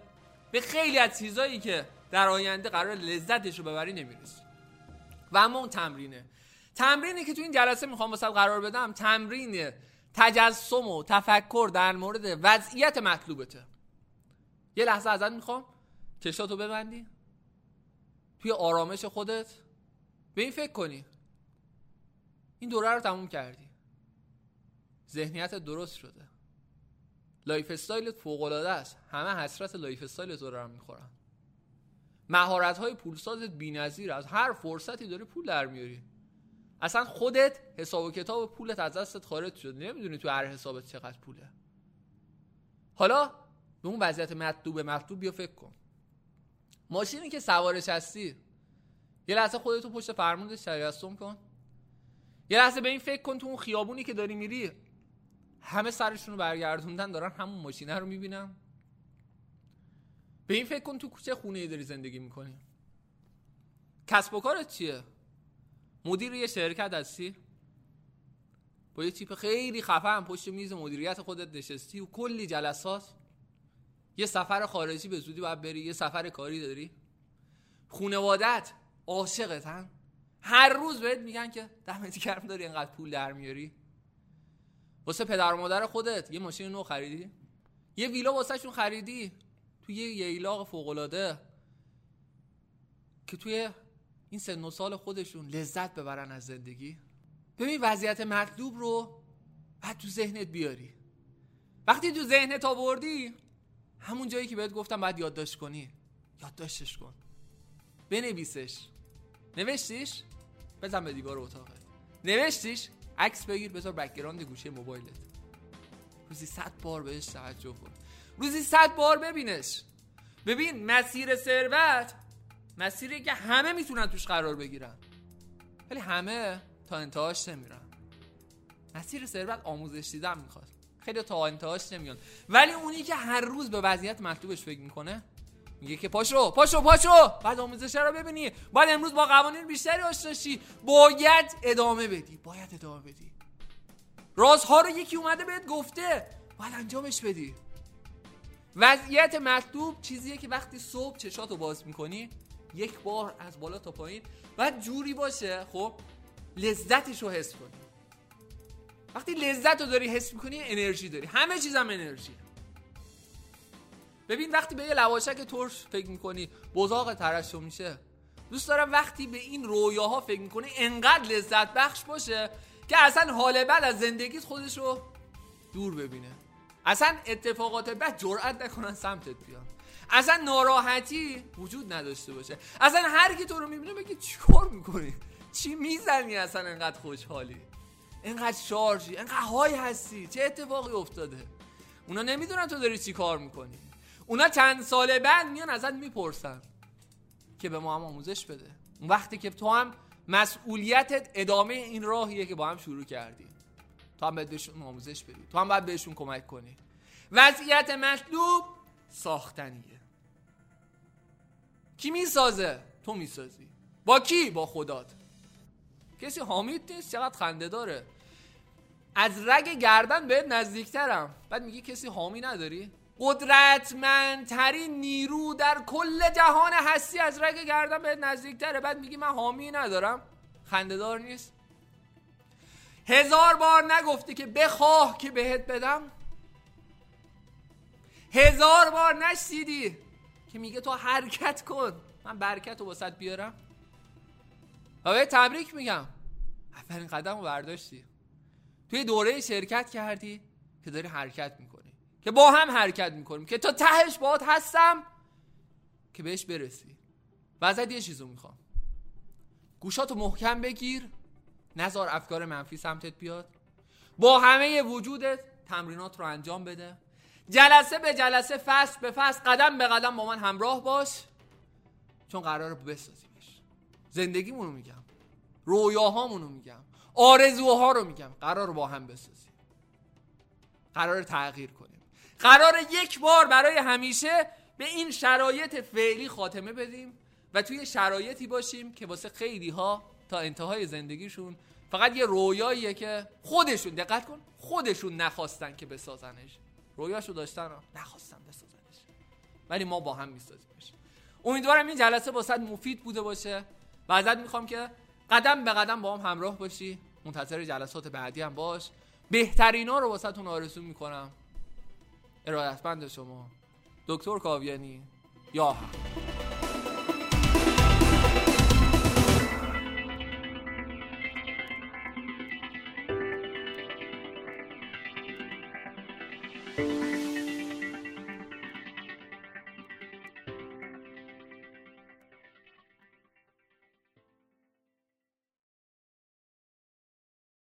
[SPEAKER 1] به خیلی از چیزایی که در آینده قرار لذتش رو ببری نمی‌رسی. و اما اون تمرینه. تمرینی که تو این جلسه می‌خوام واسه قرار بدم تمرین تجسم و تفکر در مورد وضعیت مطلوبته. یه لحظه ازت می‌خوام. چشاتو ببندی. توی آرامش خودت. به این فکر کنی. این دوره رو تموم کردی. ذهنیت درست شده. lifestyle ت فوق العاده است. همه حسرت lifestyle ت رو هم می‌خورن. مهارت های پولسازت بی‌نظیر از هر فرصتی داری پول در میاری. اصلا خودت حساب و کتاب پولت از دستت خارج شد نمی‌دونی تو هر حسابت چقدر پوله. حالا به اون وضعیت مطلوب مطلوب بیا فکر کن. ماشینی که سوارش هستی یه لحظه خودتو پشت فرمونش تجسم کن. یه لحظه به این فکر کن تو اون خیابونی که داری میری. همه سرشون رو برگردوندن دارن همون ماشینه رو می‌بینن. به این فکر کن تو چه خونه ای داری زندگی می‌کنی؟ کسب و کارت چیه؟ مدیر یه شرکت هستی؟ با یه تیپ خیلی خفن پشت میز مدیریت خودت نشستی و کلی جلسات. یه سفر خارجی به زودی باید بری یه سفر کاری داری. خونوادت عاشقتن. هر روز بهت میگن که دمت گرم داری اینقدر پول در میاری؟ واسه پدر و مادر خودت. یه ماشین نو خریدی؟ یه ویلا واسه شون خریدی؟ توی یه ییلاق فوق العاده که توی این سن و سال خودشون لذت ببرن از زندگی. ببین وضعیت مطلوب رو بعد تو ذهنت بیاری. وقتی تو ذهنت آوردی همون جایی که بهت گفتم باید یادداشت کنی. یادداشتش کن. بنویسش. نوشتیش؟ بزن به دیوار اتاقت نوشتیش؟ عکس بگیر بذار background گوشه موبایلت. روزی صد بار بهش توجه کن. روزی صد بار ببینش. ببین مسیر ثروت مسیری که همه می‌تونن توش قرار بگیرن. ولی همه تا انتهاش نمیرن. مسیر ثروت آموزش دیدن می‌خواد. خیلی تا انتهاش نمیان. ولی اونی که هر روز به وضعیت مطلوبش فکر می‌کنه میگه که پاشو پاشو پاشو. بعد آموزش رو ببینی. باید امروز با قوانین بیشتری آشنا شی. باید ادامه بدی. باید ادامه بدی. رازها رو یکی اومده بهت گفته. باید انجامش بدی. وضعیت مطلوب چیزیه که وقتی صبح چشاتو باز می‌کنی یک بار از بالا تا پایین. باید جوری باشه خب لذتش رو حس کنی. وقتی لذت رو داری حس می‌کنی انرژی داری. همه چیزم انرژی. ببین وقتی به یه لواشک ترش فکر می‌کنی بزاق ترشو میشه. دوست دارم وقتی به این رویاها فکر می‌کنی انقدر لذت بخش باشه که اصلا حال بد از زندگیت خودش رو دور ببینه. اصلا اتفاقات بد جرأت نکنن سمتت بیان. اصلا ناراحتی وجود نداشته باشه. اصلا هر کی تو رو می‌بینه بگه چیکار می‌کنی؟ چی می‌زنی اصلا انقدر خوشحالی؟ انقدر شارژی؟ انقدر های هستی؟ چه اتفاقی افتاده؟ اونا نمی‌دونن تو داری چی کار می‌کنی. اونا چند سال بعد میان ازت می‌پرسن که به ما هم آموزش بده. اون وقتی که تو هم مسئولیتت ادامه این راهیه که با هم شروع کردی. تو هم باید بهشون آموزش بدی. تو هم باید بهشون کمک کنی. وضعیت مطلوب ساختنیه. کی می‌سازه؟ تو می‌سازی. با کی؟ با خدات. کسی حامید نیست چقدر خنده داره. از رگ گردن بهت نزدیکترم. بعد میگی کسی حامی نداری؟ قدرتمندترین نیرو در کل جهان هستی از رگ گردن بهت نزدیکتره. بعد میگی من حامی ندارم. خندهدار نیست. هزار بار نگفتی که بخواه که بهت بدم. هزار بار نشیدی که میگه تو حرکت کن. من برکت رو واسط بیارم. و تبریک میگم. اولین قدم رو برداشتی. توی دوره شرکت کردی که داری حرکت می‌کنی. که با هم حرکت می‌کنیم که تا تهش باید هستم که بهش برسی. و ازت یه چیزو می‌خوام. گوشاتو محکم بگیر نزار افکار منفی سمتت بیاد. با همه وجودت تمرینات رو انجام بده. جلسه به جلسه فصل به فصل قدم به قدم با من همراه باش. چون قرار بسازیمش. زندگیمونو رو میگم. رویاهامونو میگم. آرزوها رو میگم. قرار با هم بسازیم. قرار تغییر کنیم. قرار یک بار برای همیشه به این شرایط فعلی خاتمه بدیم و توی شرایطی باشیم که واسه خیلی ها تا انتهای زندگیشون فقط یه رویاییه که خودشون دقت کن خودشون نخواستن که بسازنش. رویاشو داشتن نخواستن بسازنش. ولی ما با هم میسازیمش. امیدوارم این جلسه واسه مفید بوده باشه و ازت می‌خوام که قدم به قدم با هم همراه باشی. منتظر جلسات بعدی هم باش. بهترینا رو واسه تون آرزو می‌کنم. ارادتمند شما. دکتر کاویانی. یا